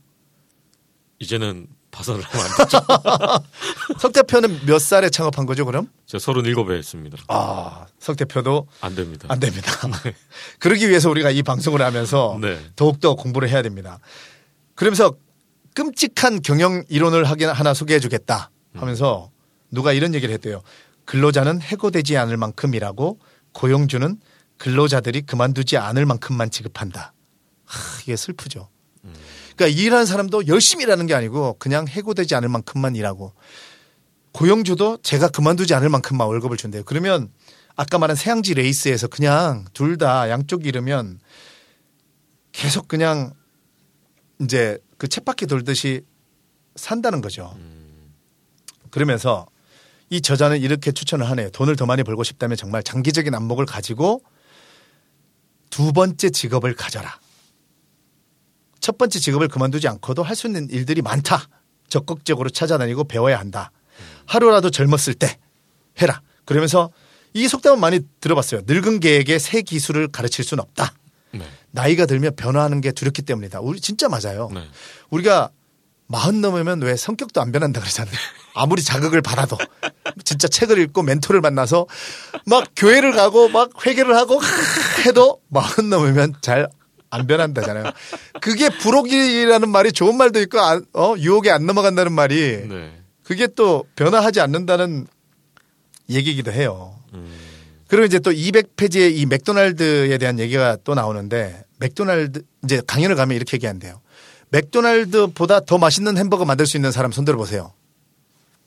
[SPEAKER 4] 이제는 파산을 하면 안 되죠.
[SPEAKER 3] 석 대표는 몇 살에 창업한 거죠, 그럼?
[SPEAKER 4] 제가 37에 했습니다.
[SPEAKER 3] 아, 석 대표도
[SPEAKER 4] 안 됩니다.
[SPEAKER 3] 안 됩니다. 그러기 위해서 우리가 이 방송을 하면서
[SPEAKER 4] 네.
[SPEAKER 3] 더욱더 공부를 해야 됩니다. 그러면서 끔찍한 경영 이론을 하나 소개해 주겠다 하면서 누가 이런 얘기를 했대요. 근로자는 해고되지 않을 만큼이라고 고용주는 근로자들이 그만두지 않을 만큼만 지급한다. 하, 이게 슬프죠. 그러니까 일하는 사람도 열심히 일하는 게 아니고 그냥 해고되지 않을 만큼만 일하고 고용주도 제가 그만두지 않을 만큼만 월급을 준대요. 그러면 아까 말한 세양지 레이스에서 그냥 둘 다 양쪽 이르면 계속 그냥 이제 그 쳇바퀴 돌듯이 산다는 거죠. 그러면서 이 저자는 이렇게 추천을 하네요. 돈을 더 많이 벌고 싶다면 정말 장기적인 안목을 가지고 두 번째 직업을 가져라. 첫 번째 직업을 그만두지 않고도 할 수 있는 일들이 많다. 적극적으로 찾아다니고 배워야 한다. 하루라도 젊었을 때 해라. 그러면서 이 속담은 많이 들어봤어요. 늙은 개에게 새 기술을 가르칠 수는 없다.
[SPEAKER 4] 네.
[SPEAKER 3] 나이가 들면 변화하는 게 두렵기 때문이다. 우리 진짜 맞아요.
[SPEAKER 4] 네.
[SPEAKER 3] 우리가 마흔 넘으면 왜 성격도 안 변한다 그러잖아요. 아무리 자극을 받아도 진짜 책을 읽고 멘토를 만나서 막 교회를 가고 막 회개를 하고 해도 마흔 넘으면 잘 안 변한다잖아요. 그게 부록이라는 말이 좋은 말도 있고 안- 어 유혹에 안 넘어간다는 말이
[SPEAKER 4] 네.
[SPEAKER 3] 그게 또 변화하지 않는다는 얘기이기도 해요.
[SPEAKER 4] 음.
[SPEAKER 3] 그리고 이제 또 200페이지에 이 맥도날드에 대한 얘기가 또 나오는데 맥도날드 이제 강연을 가면 이렇게 얘기한대요. 맥도날드보다 더 맛있는 햄버거 만들 수 있는 사람 손들어 보세요.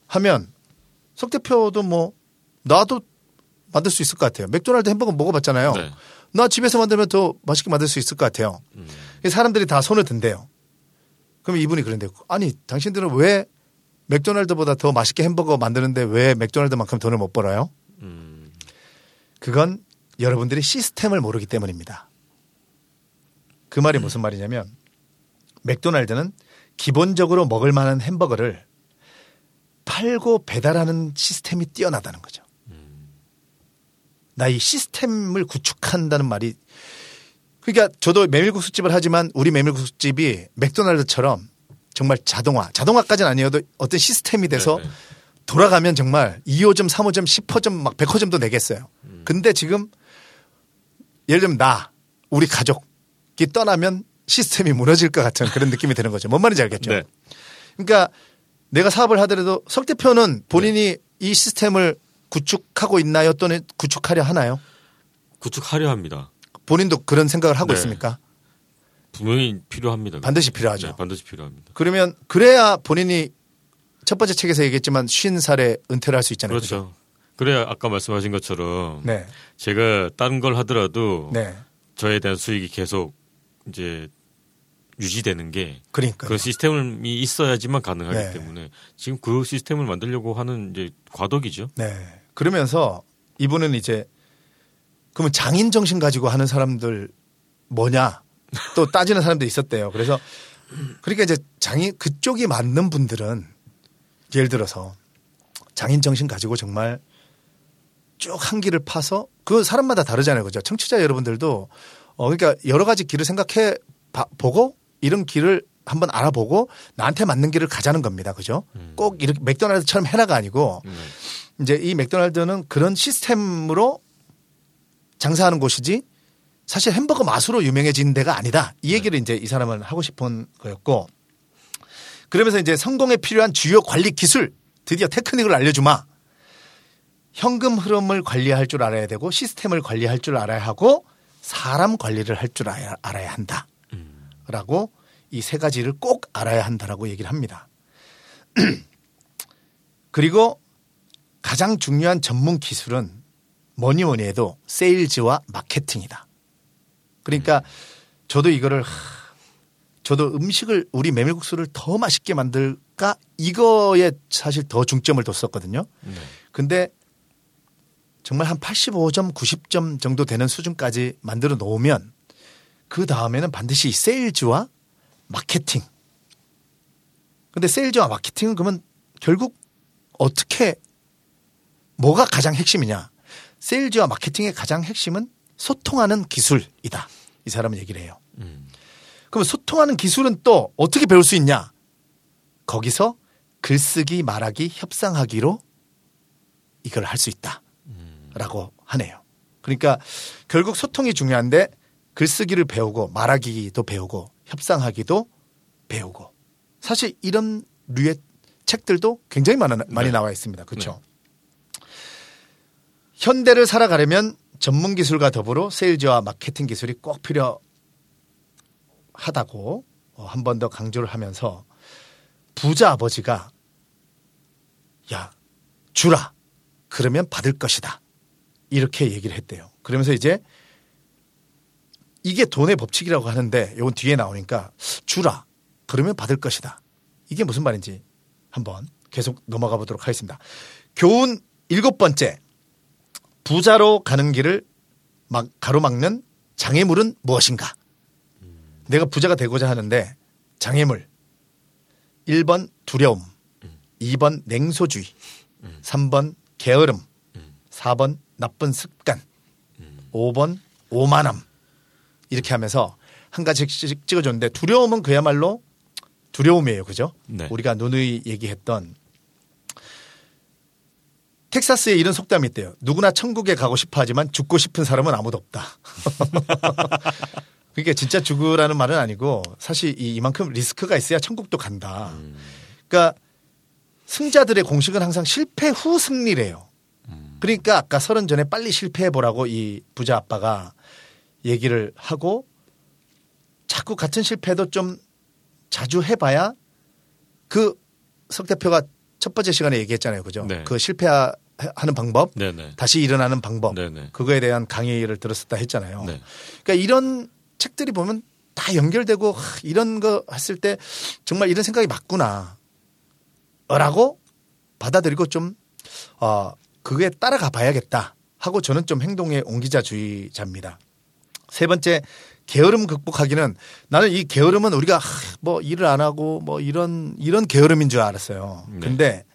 [SPEAKER 3] 하면 석 대표도 뭐 나도 만들 수 있을 것 같아요. 맥도날드 햄버거 먹어봤잖아요.
[SPEAKER 4] 네.
[SPEAKER 3] 나 집에서 만들면 더 맛있게 만들 수 있을 것 같아요.
[SPEAKER 4] 음.
[SPEAKER 3] 사람들이 다 손을 든대요. 그럼 이분이 그런데 아니 당신들은 왜 맥도날드보다 더 맛있게 햄버거 만드는데 왜 맥도날드만큼 돈을 못 벌어요?
[SPEAKER 4] 음.
[SPEAKER 3] 그건 여러분들이 시스템을 모르기 때문입니다. 그 말이 무슨 말이냐면 맥도날드는 기본적으로 먹을 만한 햄버거를 팔고 배달하는 시스템이 뛰어나다는 거죠. 나 이 시스템을 구축한다는 말이 그러니까 저도 메밀국수 집을 하지만 우리 메밀국수 집이 맥도날드처럼 정말 자동화, 자동화까지는 아니어도 어떤 시스템이 돼서
[SPEAKER 4] 네, 네.
[SPEAKER 3] 돌아가면 정말 2호점, 3호점, 10호점, 막 100호점도 내겠어요. 근데 지금 예를 들면 나, 우리 가족이 떠나면 시스템이 무너질 것 같은 그런 느낌이 드는 거죠. 뭔 말인지 알겠죠?
[SPEAKER 4] 네.
[SPEAKER 3] 그러니까 내가 사업을 하더라도 석 대표는 본인이 이 시스템을 구축하고 있나요? 또는 구축하려 하나요?
[SPEAKER 4] 구축하려 합니다.
[SPEAKER 3] 본인도 그런 생각을 하고
[SPEAKER 4] 네.
[SPEAKER 3] 있습니까?
[SPEAKER 4] 분명히 필요합니다.
[SPEAKER 3] 반드시 필요하죠.
[SPEAKER 4] 네, 반드시 필요합니다.
[SPEAKER 3] 그러면 그래야 본인이 첫 번째 책에서 얘기했지만 50살에 은퇴를 할 수 있잖아요.
[SPEAKER 4] 그렇죠. 그래야 아까 말씀하신 것처럼
[SPEAKER 3] 네.
[SPEAKER 4] 제가 다른 걸 하더라도
[SPEAKER 3] 네.
[SPEAKER 4] 저에 대한 수익이 계속 이제 유지되는 게
[SPEAKER 3] 그러니까.
[SPEAKER 4] 그 시스템이 있어야지만 가능하기
[SPEAKER 3] 네.
[SPEAKER 4] 때문에 지금 그 시스템을 만들려고 하는 이제 과도기죠.
[SPEAKER 3] 네. 그러면서 이분은 이제 그러면 장인 정신 가지고 하는 사람들 뭐냐 또 따지는 사람도 있었대요. 그래서 그러니까 이제 장인 그쪽이 맞는 분들은 예를 들어서 장인 정신 가지고 정말 쭉 한 길을 파서 그 사람마다 다르잖아요. 그죠? 청취자 여러분들도 어 그러니까 여러 가지 길을 생각해 봐- 보고 이런 길을 한번 알아보고 나한테 맞는 길을 가자는 겁니다. 그죠? 꼭 이렇게 맥도날드처럼 해라가 아니고
[SPEAKER 4] 네.
[SPEAKER 3] 이제 이 맥도날드는 그런 시스템으로 장사하는 곳이지 사실 햄버거 맛으로 유명해진 데가 아니다. 이 얘기를 이제 이 사람은 하고 싶은 거였고 그러면서 이제 성공에 필요한 주요 관리 기술 드디어 테크닉을 알려주마. 현금 흐름을 관리할 줄 알아야 되고 시스템을 관리할 줄 알아야 하고 사람 관리를 할 줄 알아야, 알아야 한다. 라고 이 세 가지를 꼭 알아야 한다라고 얘기를 합니다. 그리고 가장 중요한 전문 기술은 뭐니 뭐니 해도 세일즈와 마케팅이다. 그러니까 저도 이거를 하, 저도 음식을 우리 메밀국수를 더 맛있게 만들까 이거에 사실 더 중점을 뒀었거든요.
[SPEAKER 4] 네.
[SPEAKER 3] 근데 정말 한 85점, 90점 정도 되는 수준까지 만들어 놓으면 그 다음에는 반드시 이 세일즈와 마케팅. 근데 세일즈와 마케팅은 그러면 결국 어떻게 뭐가 가장 핵심이냐? 세일즈와 마케팅의 가장 핵심은 소통하는 기술이다. 이 사람은 얘기를 해요.
[SPEAKER 4] 음.
[SPEAKER 3] 그럼 소통하는 기술은 또 어떻게 배울 수 있냐? 거기서 글쓰기, 말하기, 협상하기로 이걸 할 수 있다. 라고 하네요. 그러니까 결국 소통이 중요한데 글쓰기를 배우고 말하기도 배우고 협상하기도 배우고 사실 이런 류의 책들도 굉장히 많아, 많이
[SPEAKER 4] 네.
[SPEAKER 3] 나와 있습니다. 그렇죠? 현대를 살아가려면 전문 기술과 더불어 세일즈와 마케팅 기술이 꼭 필요 하다고 어, 한번 더 강조를 하면서 부자 아버지가 야 주라 그러면 받을 것이다 이렇게 얘기를 했대요. 그러면서 이제 이게 돈의 법칙이라고 하는데 이건 뒤에 나오니까 주라 그러면 받을 것이다. 이게 무슨 말인지 한번 계속 넘어가 보도록 하겠습니다. 교훈 일곱 번째 부자로 가는 길을 막 가로막는 장애물은 무엇인가? 내가 부자가 되고자 하는데 장애물 1번 두려움, 2번 냉소주의, 3번 게으름, 4번 나쁜 습관, 5번 오만함. 이렇게 하면서 한 가지씩 찍어줬는데 두려움은 그야말로 두려움이에요. 그죠?
[SPEAKER 4] 네.
[SPEAKER 3] 우리가 누누이 얘기했던 텍사스에 이런 속담이 있대요. 누구나 천국에 가고 싶어 하지만 죽고 싶은 사람은 아무도 없다. 그러니까 진짜 죽으라는 말은 아니고 사실 이- 이만큼 리스크가 있어야 천국도 간다. 그러니까 승자들의 공식은 항상 실패 후 승리래요. 그러니까 아까 설은 전에 빨리 실패해 보라고 이 부자 아빠가 얘기를 하고 자꾸 같은 실패도 좀 자주 해봐야 그 석 대표가 첫 번째 시간에 얘기했잖아요. 그죠?
[SPEAKER 4] 네.
[SPEAKER 3] 그 실패하는 방법,
[SPEAKER 4] 네네.
[SPEAKER 3] 다시 일어나는 방법,
[SPEAKER 4] 네네.
[SPEAKER 3] 그거에 대한 강의를 들었었다 했잖아요.
[SPEAKER 4] 네.
[SPEAKER 3] 그러니까 이런 책들이 보면 다 연결되고 하, 이런 거 했을 때 정말 이런 생각이 맞구나. 라고 받아들이고 좀, 어, 그게 따라가 봐야겠다 하고 저는 좀 행동의 옹기자주의자입니다. 세 번째, 게으름 극복하기는 나는 이 게으름은 우리가 하, 뭐 일을 안 하고 뭐 이런, 이런 게으름인 줄 알았어요.
[SPEAKER 4] 네.
[SPEAKER 3] 근데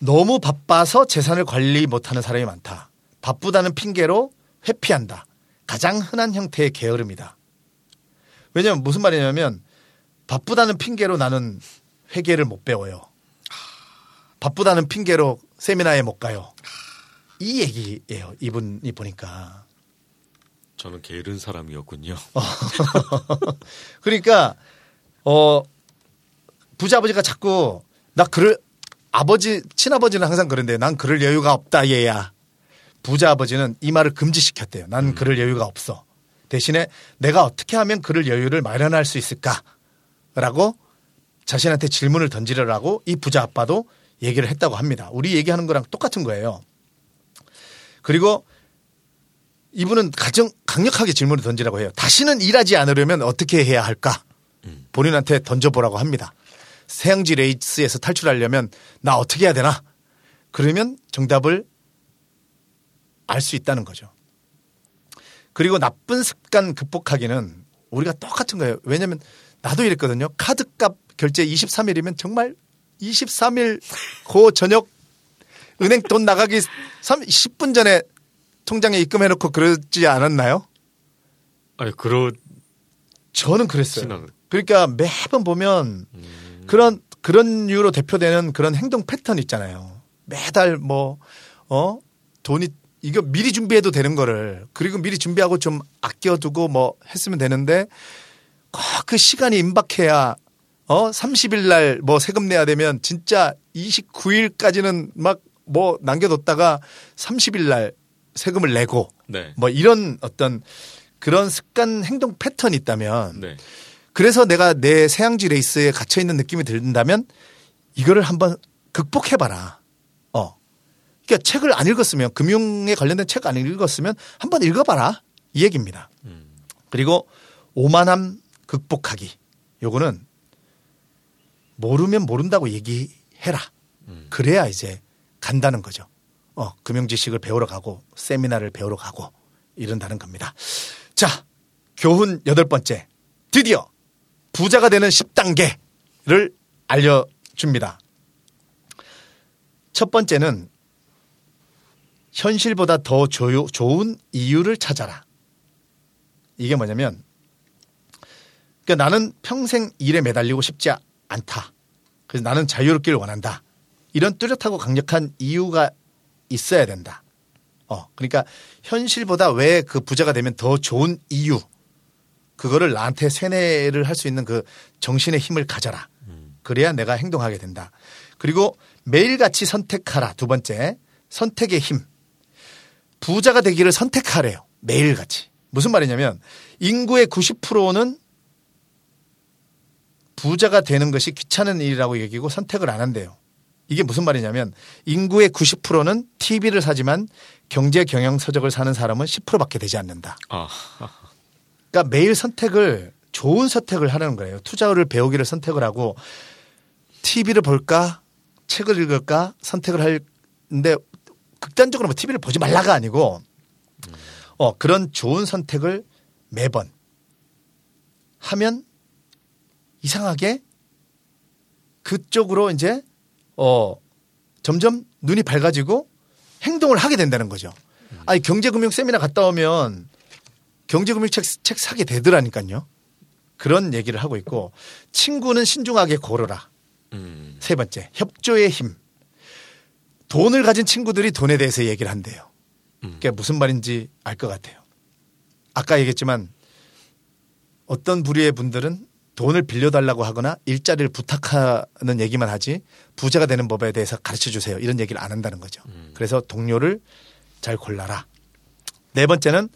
[SPEAKER 3] 너무 바빠서 재산을 관리 못하는 사람이 많다. 바쁘다는 핑계로 회피한다. 가장 흔한 형태의 게으름이다. 왜냐하면 무슨 말이냐면 바쁘다는 핑계로 나는 회계를 못 배워요. 바쁘다는 핑계로 세미나에 못 가요. 이 얘기예요. 이분이 보니까.
[SPEAKER 4] 저는 게으른 사람이었군요.
[SPEAKER 3] 그러니까 어 부자 아버지가 자꾸 나 그럴 아버지 친아버지는 항상 그런데 난 그럴 여유가 없다 얘야. 부자 아버지는 이 말을 금지시켰대요. 난 그럴 여유가 없어. 대신에 내가 어떻게 하면 그럴 여유를 마련할 수 있을까라고 자신한테 질문을 던지려고 이 부자 아빠도 얘기를 했다고 합니다. 우리 얘기하는 거랑 똑같은 거예요. 그리고 이분은 가장 강력하게 질문을 던지라고 해요. 다시는 일하지 않으려면 어떻게 해야 할까? 본인한테 던져보라고 합니다. 세양지 레이스에서 탈출하려면 나 어떻게 해야 되나? 그러면 정답을 알 수 있다는 거죠. 그리고 나쁜 습관 극복하기는 우리가 똑같은 거예요. 왜냐면 나도 이랬거든요. 카드값 결제 23일이면 정말 23일 그 저녁 은행 돈 나가기 3, 10분 전에 통장에 입금해놓고 그러지 않았나요?
[SPEAKER 4] 아니 그러
[SPEAKER 3] 저는 그랬어요.
[SPEAKER 4] 지나가-
[SPEAKER 3] 그러니까 매번 보면 그런 그런 이유로 대표되는 그런 행동 패턴 있잖아요. 매달 뭐 어 돈이 이거 미리 준비해도 되는 거를 그리고 미리 준비하고 좀 아껴두고 뭐 했으면 되는데 꼭그 시간이 임박해야 어 30일 날 뭐 세금 내야 되면 진짜 29일까지는 막 뭐 남겨뒀다가 30일 날 세금을 내고
[SPEAKER 4] 네.
[SPEAKER 3] 뭐 이런 어떤 그런 습관 행동 패턴이 있다면
[SPEAKER 4] 네.
[SPEAKER 3] 그래서 내가 내 세양지 레이스에 갇혀 있는 느낌이 든다면 이거를 한번 극복해봐라. 어. 그러니까 책을 안 읽었으면 금융에 관련된 책 안 읽었으면 한번 읽어봐라 이 얘기입니다. 그리고 오만함 극복하기. 요거는 모르면 모른다고 얘기해라. 그래야 이제 간다는 거죠. 어, 금융 지식을 배우러 가고 세미나를 배우러 가고 이런다는 겁니다. 자, 교훈 여덟 번째. 드디어 부자가 되는 10단계를 알려줍니다. 첫 번째는 현실보다 더 조요, 좋은 이유를 찾아라. 이게 뭐냐면, 그러니까 나는 평생 일에 매달리고 싶지 않다. 그래서 나는 자유롭기를 원한다. 이런 뚜렷하고 강력한 이유가 있어야 된다. 어, 그러니까 현실보다 왜 그 부자가 되면 더 좋은 이유, 그거를 나한테 세뇌를 할 수 있는 그 정신의 힘을 가져라. 그래야 내가 행동하게 된다. 그리고 매일같이 선택하라. 두 번째, 선택의 힘. 부자가 되기를 선택하래요. 매일같이. 무슨 말이냐면 인구의 90%는 부자가 되는 것이 귀찮은 일이라고 여기고 선택을 안 한대요. 이게 무슨 말이냐면 인구의 90%는 TV를 사지만 경제 경영 서적을 사는 사람은 10%밖에 되지 않는다.
[SPEAKER 4] 아,
[SPEAKER 3] 그러니까 매일 선택을 좋은 선택을 하는 거예요. 투자를 배우기를 선택을 하고 TV를 볼까 책을 읽을까 선택을 하는데 극단적으로 뭐 TV를 보지 말라가 아니고 어 그런 좋은 선택을 매번 하면 이상하게 그쪽으로 이제 어 점점 눈이 밝아지고 행동을 하게 된다는 거죠. 아니 경제금융 세미나 갔다 오면 경제금융 책, 책 사게 되더라니까요. 그런 얘기를 하고 있고 친구는 신중하게 고르라.
[SPEAKER 4] 음.
[SPEAKER 3] 세 번째 협조의 힘. 돈을 가진 친구들이 돈에 대해서 얘기를 한대요. 그게 무슨 말인지 알 것 같아요. 아까 얘기했지만 어떤 부류의 분들은 돈을 빌려달라고 하거나 일자리를 부탁하는 얘기만 하지 부자가 되는 법에 대해서 가르쳐 주세요. 이런 얘기를 안 한다는 거죠. 그래서 동료를 잘 골라라. 네 번째는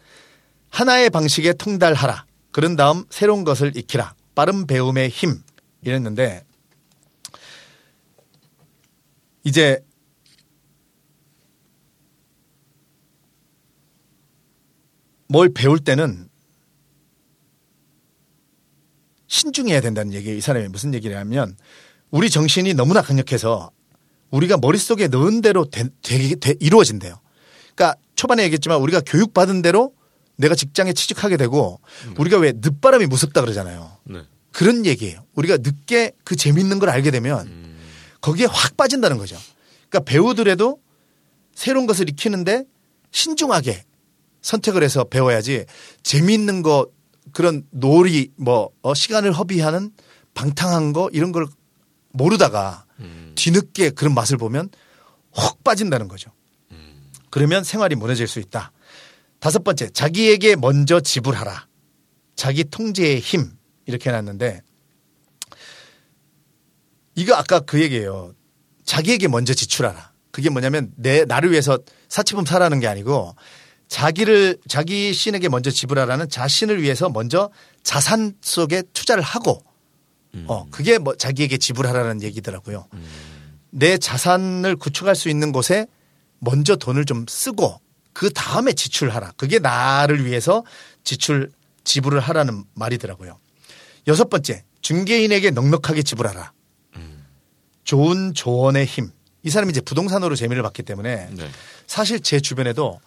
[SPEAKER 3] 하나의 방식에 통달하라. 그런 다음 새로운 것을 익히라. 빠른 배움의 힘. 이랬는데 이제 뭘 배울 때는 신중해야 된다는 얘기, 이 사람이 무슨 얘기를 하면 우리 정신이 너무나 강력해서 우리가 머릿속에 넣은 대로 되, 되, 되, 이루어진대요. 그러니까 초반에 얘기했지만 우리가 교육받은 대로 내가 직장에 취직하게 되고 우리가 왜 늦바람이 무섭다 그러잖아요.
[SPEAKER 4] 네.
[SPEAKER 3] 그런 얘기예요. 우리가 늦게 그 재밌는 걸 알게 되면 거기에 확 빠진다는 거죠. 그러니까 배우더라도 새로운 것을 익히는데 신중하게 선택을 해서 배워야지 재미있는 거 그런 놀이 뭐 어, 시간을 허비하는 방탕한 거 이런 걸 모르다가 뒤늦게 그런 맛을 보면 확 빠진다는 거죠. 그러면 생활이 무너질 수 있다. 다섯 번째, 자기에게 먼저 지불하라. 자기 통제의 힘. 이렇게 해놨는데, 이거 아까 그 얘기예요. 자기에게 먼저 지출하라. 그게 뭐냐면, 내, 나를 위해서 사치품 사라는 게 아니고, 자기를, 자기 신에게 먼저 지불하라는 자신을 위해서 먼저 자산 속에 투자를 하고, 어, 그게 뭐 자기에게 지불하라는 얘기더라고요. 내 자산을 구축할 수 있는 곳에 먼저 돈을 좀 쓰고 그 다음에 지출하라. 그게 나를 위해서 지출 지불을 하라는 말이더라고요. 여섯 번째, 중개인에게 넉넉하게 지불하라. 좋은 조언의 힘. 이 사람이 이제 부동산으로 재미를 봤기 때문에
[SPEAKER 4] 네.
[SPEAKER 3] 사실 제 주변에도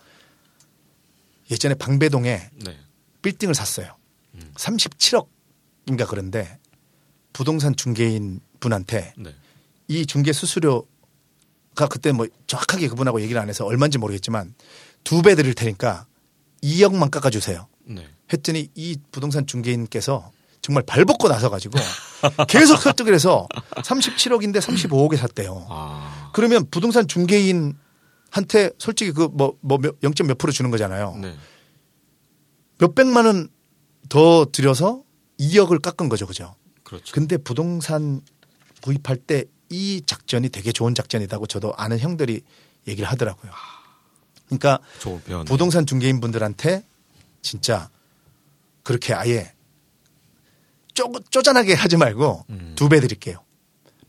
[SPEAKER 3] 예전에 방배동에
[SPEAKER 4] 네.
[SPEAKER 3] 빌딩을 샀어요. 37억인가 그런데 부동산 중개인 분한테
[SPEAKER 4] 네.
[SPEAKER 3] 이 중개 수수료가 그때 뭐 정확하게 그분하고 얘기를 안 해서 얼마인지 모르겠지만 두 배 드릴 테니까 2억만 깎아주세요.
[SPEAKER 4] 네.
[SPEAKER 3] 했더니 이 부동산 중개인께서 정말 발벗고 나서가지고 계속 설득을 해서 37억인데 35억에 샀대요.
[SPEAKER 4] 아.
[SPEAKER 3] 그러면 부동산 중개인 한테 솔직히 그 뭐 뭐 0. 몇 프로 주는 거잖아요.
[SPEAKER 4] 네.
[SPEAKER 3] 몇 백만 원 더 들여서 2억을 깎은 거죠. 그죠?
[SPEAKER 4] 그렇죠.
[SPEAKER 3] 근데 부동산 구입할 때 이 작전이 되게 좋은 작전이라고 저도 아는 형들이 얘기를 하더라고요. 그러니까. 부동산 중개인 분들한테 진짜 그렇게 아예 쪼, 쪼잔하게 하지 말고
[SPEAKER 4] 음.
[SPEAKER 3] 두배 드릴게요.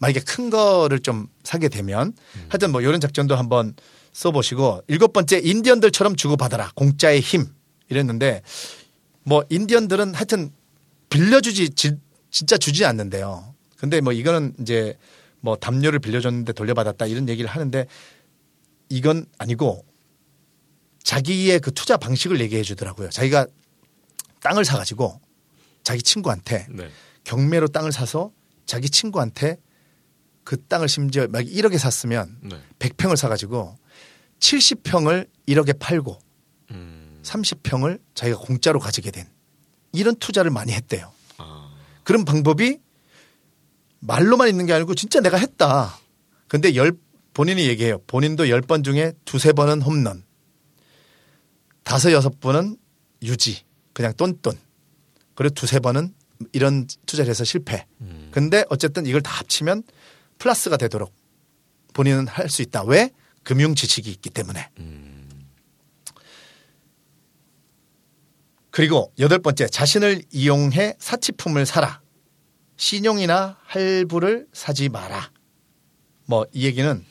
[SPEAKER 3] 만약에 큰 거를 좀 사게 되면
[SPEAKER 4] 음.
[SPEAKER 3] 하여튼 뭐 이런 작전도 한번 써보시고 일곱 번째 인디언들처럼 주고받아라 공짜의 힘 이랬는데 뭐 인디언들은 하여튼 빌려주지 지- 진짜 주지 않는데요. 근데 뭐 이거는 이제 뭐 담요를 빌려줬는데 돌려받았다 이런 얘기를 하는데 이건 아니고 자기의 그 투자 방식을 얘기해 주더라고요. 자기가 땅을 사가지고 자기 친구한테
[SPEAKER 4] 네.
[SPEAKER 3] 경매로 땅을 사서 자기 친구한테 그 땅을 심지어 막 1억에 샀으면
[SPEAKER 4] 네.
[SPEAKER 3] 100평을 사가지고 70평을 1억에 팔고
[SPEAKER 4] 음.
[SPEAKER 3] 30평을 자기가 공짜로 가지게 된 이런 투자를 많이 했대요.
[SPEAKER 4] 아.
[SPEAKER 3] 그런 방법이 말로만 있는 게 아니고 진짜 내가 했다. 근데 열 본인이 얘기해요. 본인도 열번 중에 두세 번은 홈런. 다섯 여섯 번은 유지. 그냥 똔똔. 그리고 두세 번은 이런 투자를 해서 실패.
[SPEAKER 4] 음.
[SPEAKER 3] 근데 어쨌든 이걸 다 합치면 플러스가 되도록 본인은 할 수 있다. 왜? 금융 지식이 있기 때문에.
[SPEAKER 4] 음.
[SPEAKER 3] 그리고 여덟 번째, 자신을 이용해 사치품을 사라. 신용이나 할부를 사지 마라. 뭐, 이 얘기는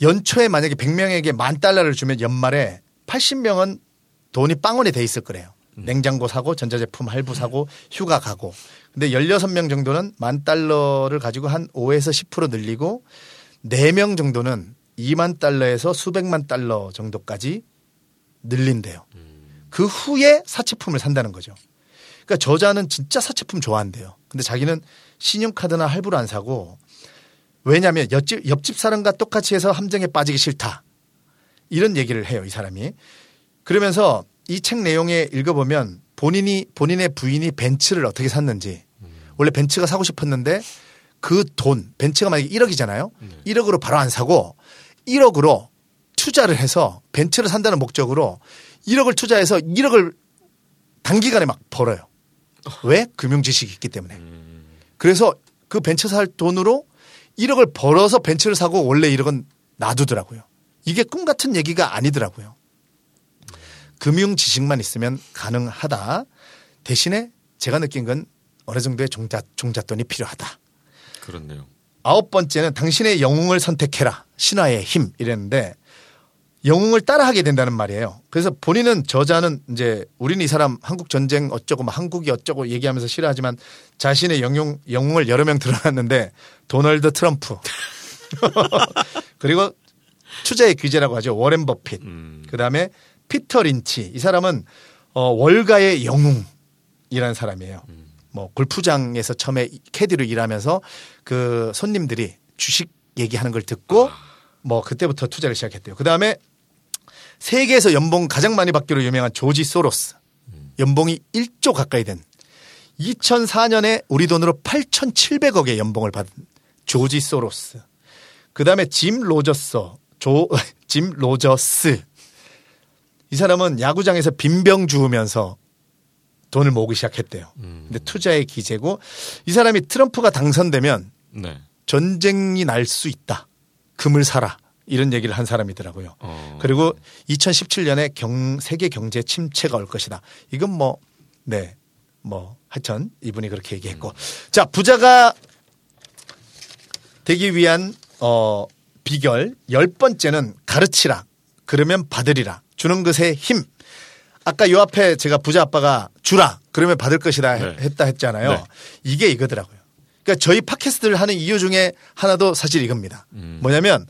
[SPEAKER 3] 연초에 만약에 100명에게 만 달러를 주면 연말에 80명은 돈이 빵원에 돼 있을 거래요. 냉장고 사고, 전자제품 할부 사고, 휴가 가고. 근데 16명 정도는 만 달러를 가지고 한 5에서 10% 늘리고 4명 정도는 2만 달러에서 수백만 달러 정도까지 늘린대요. 그 후에 사치품을 산다는 거죠. 그러니까 저자는 진짜 사채품 좋아한대요. 근데 자기는 신용카드나 할부를 안 사고 왜냐하면 옆집, 옆집 사람과 똑같이 해서 함정에 빠지기 싫다. 이런 얘기를 해요, 이 사람이. 그러면서 이 책 내용에 읽어보면 본인이 본인의 부인이 벤츠를 어떻게 샀는지 원래 벤츠가 사고 싶었는데 그 돈 벤츠가 만약에 1억이잖아요. 1억으로 바로 안 사고 1억으로 투자를 해서 벤츠를 산다는 목적으로 1억을 투자해서 1억을 단기간에 막 벌어요. 왜? 금융 지식이 있기 때문에. 그래서 그 벤츠 살 돈으로 1억을 벌어서 벤츠를 사고 원래 1억은 놔두더라고요. 이게 꿈 같은 얘기가 아니더라고요. 금융 지식만 있으면 가능하다. 대신에 제가 느낀 건 어느 정도의 종잣, 종잣돈이 필요하다.
[SPEAKER 4] 그렇네요.
[SPEAKER 3] 아홉 번째는 당신의 영웅을 선택해라. 신화의 힘 이랬는데 영웅을 따라하게 된다는 말이에요. 그래서 본인은 저자는 이제 우리는 이 사람 한국 전쟁 어쩌고 막 한국이 어쩌고 얘기하면서 싫어하지만 자신의 영웅 영웅을 여러 명 드러났는데 도널드 트럼프 그리고 투자의 규제라고 하죠. 워렌 버핏.
[SPEAKER 4] 음.
[SPEAKER 3] 그 다음에 피터 린치. 이 사람은 어 월가의 영웅이라는 사람이에요. 뭐 골프장에서 처음에 캐디로 일하면서 그 손님들이 주식 얘기하는 걸 듣고 뭐 그때부터 투자를 시작했대요. 그 다음에 세계에서 연봉 가장 많이 받기로 유명한 조지 소로스. 연봉이 1조 가까이 된 2004년에 우리 돈으로 8,700억의 연봉을 받은 조지 소로스. 그 다음에 짐 로저스. 조, 짐 로저스. 이 사람은 야구장에서 빈병 주우면서 돈을 모으기 시작했대요. 근데 투자의 기재고 이 사람이 트럼프가 당선되면
[SPEAKER 4] 네.
[SPEAKER 3] 전쟁이 날 수 있다. 금을 사라. 이런 얘기를 한 사람이더라고요.
[SPEAKER 4] 어.
[SPEAKER 3] 그리고 2017년에 경, 세계 경제 침체가 올 것이다. 이건 뭐, 네. 뭐, 하여튼 이분이 그렇게 얘기했고. 자, 부자가 되기 위한, 어, 비결. 열 번째는 가르치라. 그러면 받으리라. 주는 것에 힘. 아까 요 앞에 제가 부자 아빠가 주라. 그러면 받을 것이다
[SPEAKER 4] 네.
[SPEAKER 3] 했다 했잖아요.
[SPEAKER 4] 네.
[SPEAKER 3] 이게 이거더라고요. 그러니까 저희 팟캐스트를 하는 이유 중에 하나도 사실 이겁니다.
[SPEAKER 4] 음.
[SPEAKER 3] 뭐냐면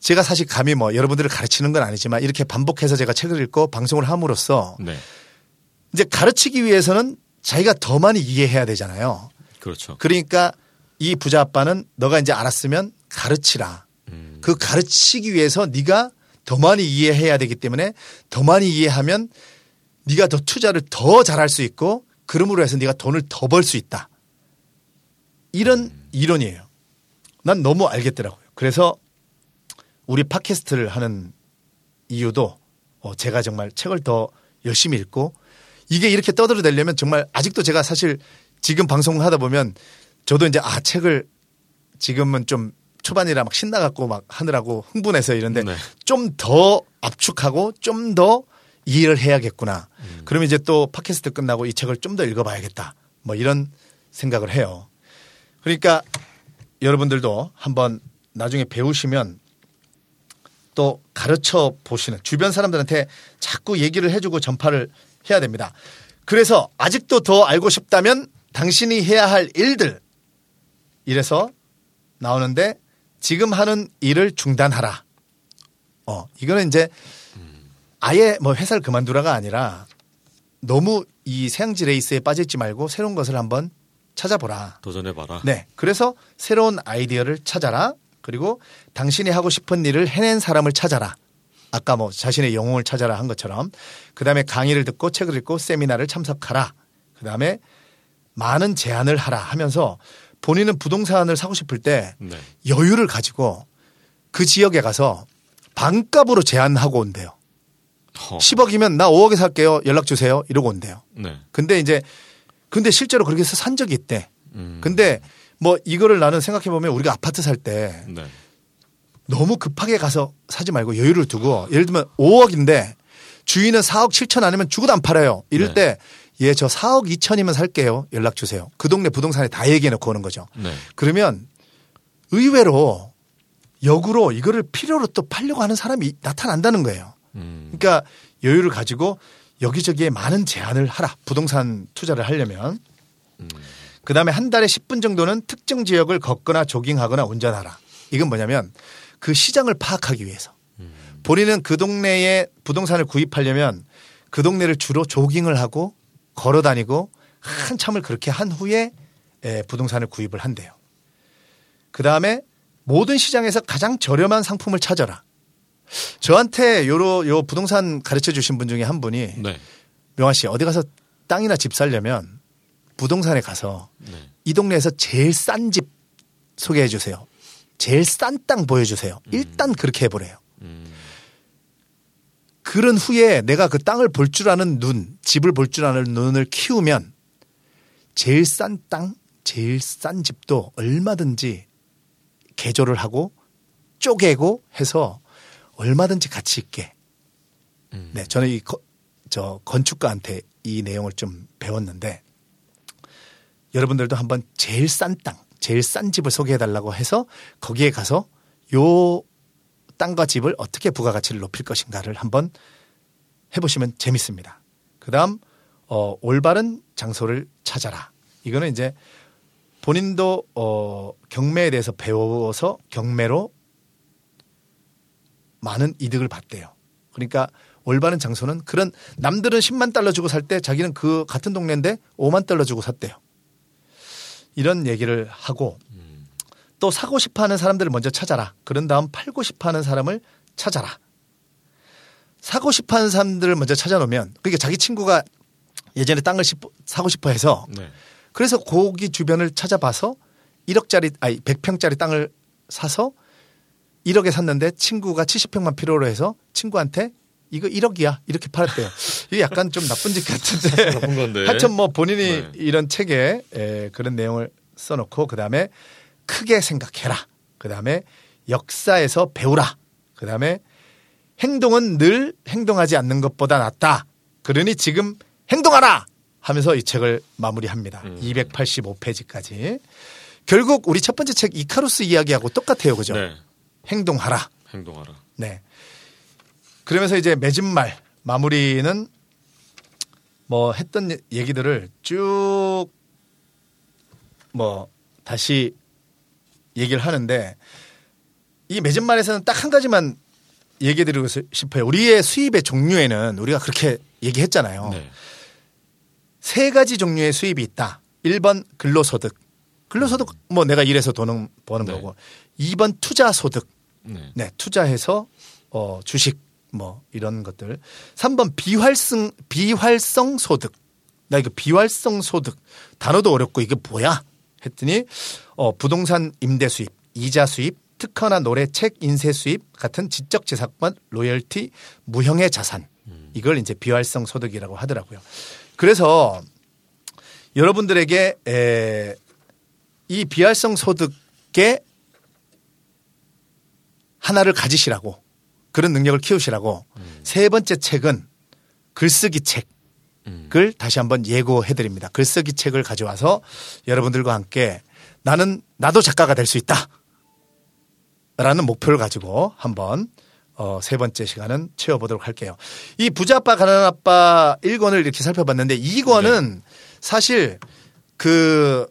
[SPEAKER 3] 제가 사실 감히 뭐 여러분들을 가르치는 건 아니지만 이렇게 반복해서 제가 책을 읽고 방송을 함으로써
[SPEAKER 4] 네.
[SPEAKER 3] 이제 가르치기 위해서는 자기가 더 많이 이해해야 되잖아요.
[SPEAKER 4] 그렇죠.
[SPEAKER 3] 그러니까 이 부자 아빠는 너가 이제 알았으면 가르치라.
[SPEAKER 4] 음.
[SPEAKER 3] 그 가르치기 위해서 네가 더 많이 이해해야 되기 때문에 더 많이 이해하면 네가 더 투자를 더 잘할 수 있고 그러므로 해서 네가 돈을 더 벌 수 있다. 이런 이론이에요. 난 너무 알겠더라고요. 그래서 우리 팟캐스트를 하는 이유도 어, 제가 정말 책을 더 열심히 읽고 이게 이렇게 떠들어내려면 정말 아직도 제가 사실 지금 방송을 하다 보면 저도 이제 아 책을 지금은 좀 초반이라 막 신나갖고 막 하느라고 흥분해서 이런데
[SPEAKER 4] 네.
[SPEAKER 3] 좀더 압축하고 좀 더 이해를 해야겠구나. 그러면 이제 또 팟캐스트 끝나고 이 책을 좀 더 읽어봐야겠다. 뭐 이런 생각을 해요. 그러니까 여러분들도 한번 나중에 배우시면 또 가르쳐 보시는 주변 사람들한테 자꾸 얘기를 해주고 전파를 해야 됩니다. 그래서 아직도 더 알고 싶다면 당신이 해야 할 일들 이래서 나오는데 지금 하는 일을 중단하라. 어, 이거는 이제 아예 뭐 회사를 그만두라가 아니라 너무 이 새양지 레이스에 빠져있지 말고 새로운 것을 한번 찾아보라.
[SPEAKER 4] 도전해봐라.
[SPEAKER 3] 네. 그래서 새로운 아이디어를 찾아라. 그리고 당신이 하고 싶은 일을 해낸 사람을 찾아라. 아까 뭐 자신의 영웅을 찾아라 한 것처럼. 그 다음에 강의를 듣고 책을 읽고 세미나를 참석하라. 그 다음에 많은 제안을 하라 하면서 본인은 부동산을 사고 싶을 때
[SPEAKER 4] 네.
[SPEAKER 3] 여유를 가지고 그 지역에 가서 반값으로 제안하고 온대요.
[SPEAKER 4] 어.
[SPEAKER 3] 10억이면 나 5억에 살게요. 연락 주세요. 이러고 온대요.
[SPEAKER 4] 네.
[SPEAKER 3] 근데 이제 근데 실제로 그렇게 해서 산 적이 있대.
[SPEAKER 4] 음.
[SPEAKER 3] 근데 뭐 이거를 나는 생각해 보면 우리가 아파트 살때
[SPEAKER 4] 네.
[SPEAKER 3] 너무 급하게 가서 사지 말고 여유를 두고 예를 들면 5억인데 주인은 4억 7천 아니면 죽어도 안 팔아요. 이럴
[SPEAKER 4] 네.
[SPEAKER 3] 때 예, 저 4억 2천이면 살게요. 연락 주세요. 그 동네 부동산에 다 얘기해 놓고 오는 거죠.
[SPEAKER 4] 네.
[SPEAKER 3] 그러면 의외로 역으로 이거를 필요로 또 팔려고 하는 사람이 나타난다는 거예요.
[SPEAKER 4] 음.
[SPEAKER 3] 그러니까 여유를 가지고 여기저기에 많은 제안을 하라. 부동산 투자를 하려면. 그 다음에 한 달에 10분 정도는 특정 지역을 걷거나 조깅하거나 운전하라. 이건 뭐냐면 그 시장을 파악하기 위해서. 본인은 그 동네에 부동산을 구입하려면 그 동네를 주로 조깅을 하고 걸어 다니고 한참을 그렇게 한 후에 에, 부동산을 구입을 한대요. 그 다음에 모든 시장에서 가장 저렴한 상품을 찾아라. 저한테 요로 요 부동산 가르쳐 주신 분 중에 한 분이
[SPEAKER 4] 네.
[SPEAKER 3] 명화 씨 어디 가서 땅이나 집 살려면 부동산에 가서
[SPEAKER 4] 네.
[SPEAKER 3] 이 동네에서 제일 싼 집 소개해 주세요. 제일 싼 땅 보여주세요. 일단 그렇게 해보래요.
[SPEAKER 4] 음.
[SPEAKER 3] 그런 후에 내가 그 땅을 볼 줄 아는 눈, 집을 볼 줄 아는 눈을 키우면 제일 싼 땅, 제일 싼 집도 얼마든지 개조를 하고 쪼개고 해서 얼마든지 가치 있게.
[SPEAKER 4] 음.
[SPEAKER 3] 네, 저는 이 거- 저 건축가한테 이 내용을 좀 배웠는데 여러분들도 한번 제일 싼 땅, 제일 싼 집을 소개해 달라고 해서 거기에 가서 요 땅과 집을 어떻게 부가가치를 높일 것인가를 한번 해보시면 재밌습니다. 그 다음, 어, 올바른 장소를 찾아라. 이거는 이제 본인도, 어, 경매에 대해서 배워서 경매로 많은 이득을 봤대요. 그러니까 올바른 장소는 그런 남들은 10만 달러 주고 살 때 자기는 그 같은 동네인데 5만 달러 주고 샀대요. 이런 얘기를 하고 또 사고 싶어 하는 사람들을 먼저 찾아라. 그런 다음 팔고 싶어 하는 사람을 찾아라. 사고 싶어 하는 사람들을 먼저 찾아놓으면 그러니까 자기 친구가 예전에 땅을 싶- 사고 싶어 해서
[SPEAKER 4] 네.
[SPEAKER 3] 그래서 거기 주변을 찾아봐서 1억짜리 아니 100평짜리 땅을 사서 1억에 샀는데 친구가 70평만 필요로 해서 친구한테 이거 1억이야 이렇게 팔았대요. 이게 약간 좀 나쁜 짓 같은데.
[SPEAKER 4] 나쁜 건데.
[SPEAKER 3] 하여튼 뭐 본인이
[SPEAKER 4] 네.
[SPEAKER 3] 이런 책에 에, 그런 내용을 써놓고 그 다음에 크게 생각해라. 그 다음에 역사에서 배우라. 그 다음에 행동은 늘 행동하지 않는 것보다 낫다. 그러니 지금 행동하라! 하면서 이 책을 마무리합니다.
[SPEAKER 4] 음.
[SPEAKER 3] 285페이지까지. 결국 우리 첫 번째 책 이카루스 이야기하고 똑같아요. 그죠?
[SPEAKER 4] 네.
[SPEAKER 3] 행동하라.
[SPEAKER 4] 행동하라.
[SPEAKER 3] 네. 그러면서 이제 맺은 말 마무리는 뭐 했던 얘기들을 쭉 뭐 다시 얘기를 하는데 이 맺은 말에서는 딱 한 가지만 얘기해 드리고 싶어요. 우리의 수입의 종류에는 우리가 그렇게 얘기했잖아요.
[SPEAKER 4] 네.
[SPEAKER 3] 세 가지 종류의 수입이 있다. 1번 근로소득. 근로소득 뭐 내가 일해서 돈은 버는
[SPEAKER 4] 네.
[SPEAKER 3] 거고. 2번 투자소득.
[SPEAKER 4] 네.
[SPEAKER 3] 네, 투자해서 어 주식 뭐 이런 것들. 3번 비활성 비활성 소득. 나 이거 비활성 소득 단어도 어렵고 이게 뭐야? 했더니 어 부동산 임대 수입, 이자 수입, 특허나 노래, 책 인쇄 수입 같은 지적 재산권, 로열티, 무형의 자산. 이걸 이제 비활성 소득이라고 하더라고요. 그래서 여러분들에게 에, 이 비활성 소득의 하나를 가지시라고 그런 능력을 키우시라고 세 번째 책은 글쓰기 책을 다시 한번 예고해 드립니다. 글쓰기 책을 가져와서 여러분들과 함께 나는 나도 작가가 될 수 있다. 라는 목표를 가지고 한번 어, 세 번째 시간은 채워보도록 할게요. 이 부자 아빠 가난한 아빠 1권을 이렇게 살펴봤는데 2권은 사실 그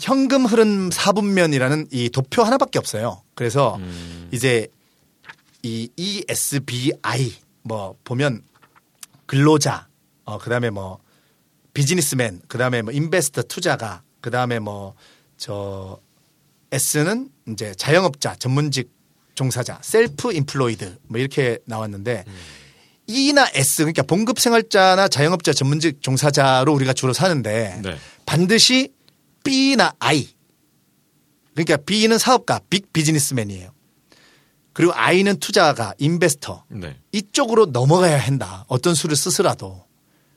[SPEAKER 3] 현금 흐름 4분면이라는 이 도표 하나밖에 없어요. 그래서 이제 이 ESBI 뭐 보면 근로자 어 그다음에 뭐 비즈니스맨 그다음에 뭐 인베스터 투자가 그 다음에 뭐 저 S는 이제 자영업자 전문직 종사자 셀프 인플로이드 뭐 이렇게 나왔는데 E나 S 그러니까 봉급 생활자나 자영업자 전문직 종사자로 우리가 주로 사는데
[SPEAKER 4] 네.
[SPEAKER 3] 반드시 B나 I 그러니까 B는 사업가 빅 비즈니스맨이에요. 그리고 I는 투자가 인베스터
[SPEAKER 4] 네.
[SPEAKER 3] 이쪽으로 넘어가야 한다. 어떤 수를 쓰더라도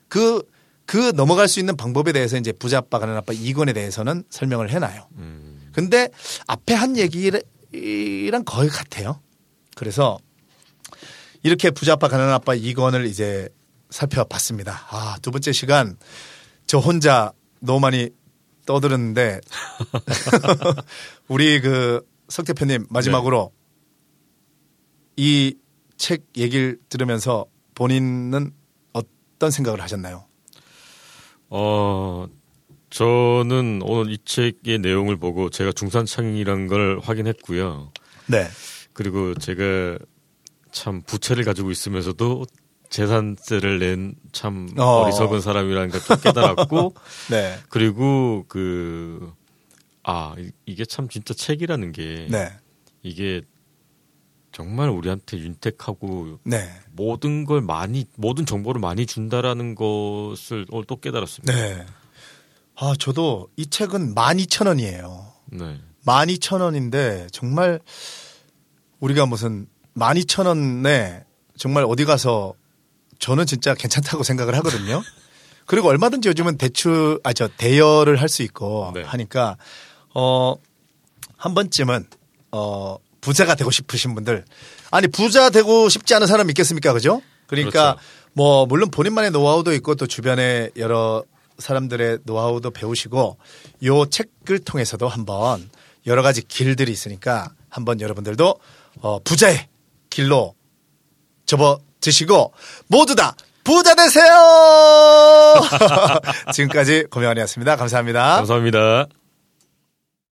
[SPEAKER 3] 그, 그 넘어갈 수 있는 방법에 대해서 이제 부자 아빠 가난 아빠 2권에 대해서는 설명을 해놔요.
[SPEAKER 4] 음.
[SPEAKER 3] 근데 앞에 한 얘기랑 거의 같아요. 그래서 이렇게 부자 아빠 가난 아빠 2권을 이제 살펴봤습니다. 아, 두 번째 시간 저 혼자 너무 많이 떠들었는데 우리 그 석 대표님 마지막으로 이책 얘기를 들으면서 본인은 어떤 생각을 하셨나요?
[SPEAKER 4] 어, 저는 오늘 이 책의 내용을 보고 제가 중산층이라는 걸 확인했고요.
[SPEAKER 3] 네.
[SPEAKER 4] 그리고 제가 참 부채를 가지고 있으면서도 재산세를 낸 참
[SPEAKER 3] 어.
[SPEAKER 4] 어. 리석은 사람이라는 걸 좀 깨달았고
[SPEAKER 3] 네.
[SPEAKER 4] 그리고 그 아, 이- 이게 참 진짜 책이라는 게
[SPEAKER 3] 네.
[SPEAKER 4] 이게 정말 우리한테 윤택하고
[SPEAKER 3] 네.
[SPEAKER 4] 모든 걸 많이 모든 정보를 많이 준다라는 것을 오늘 또 깨달았습니다.
[SPEAKER 3] 네. 아, 저도 이 책은 12,000원이에요.
[SPEAKER 4] 네.
[SPEAKER 3] 12,000원인데 정말 우리가 무슨 12,000원에 정말 어디 가서 저는 진짜 괜찮다고 생각을 하거든요. 그리고 얼마든지 요즘은 대출, 아, 저, 대여를 할 수 있고
[SPEAKER 4] 네.
[SPEAKER 3] 하니까, 어, 한 번쯤은, 어, 부자가 되고 싶으신 분들. 아니, 부자 되고 싶지 않은 사람 있겠습니까? 그죠? 그러니까
[SPEAKER 4] 그렇죠.
[SPEAKER 3] 뭐, 물론 본인만의 노하우도 있고 또 주변에 여러 사람들의 노하우도 배우시고 요 책을 통해서도 한번 여러 가지 길들이 있으니까 한번 여러분들도 어, 부자의 길로 접어 드시고 모두 다 부자 되세요! 지금까지 고명환이었습니다. 감사합니다.
[SPEAKER 4] 감사합니다.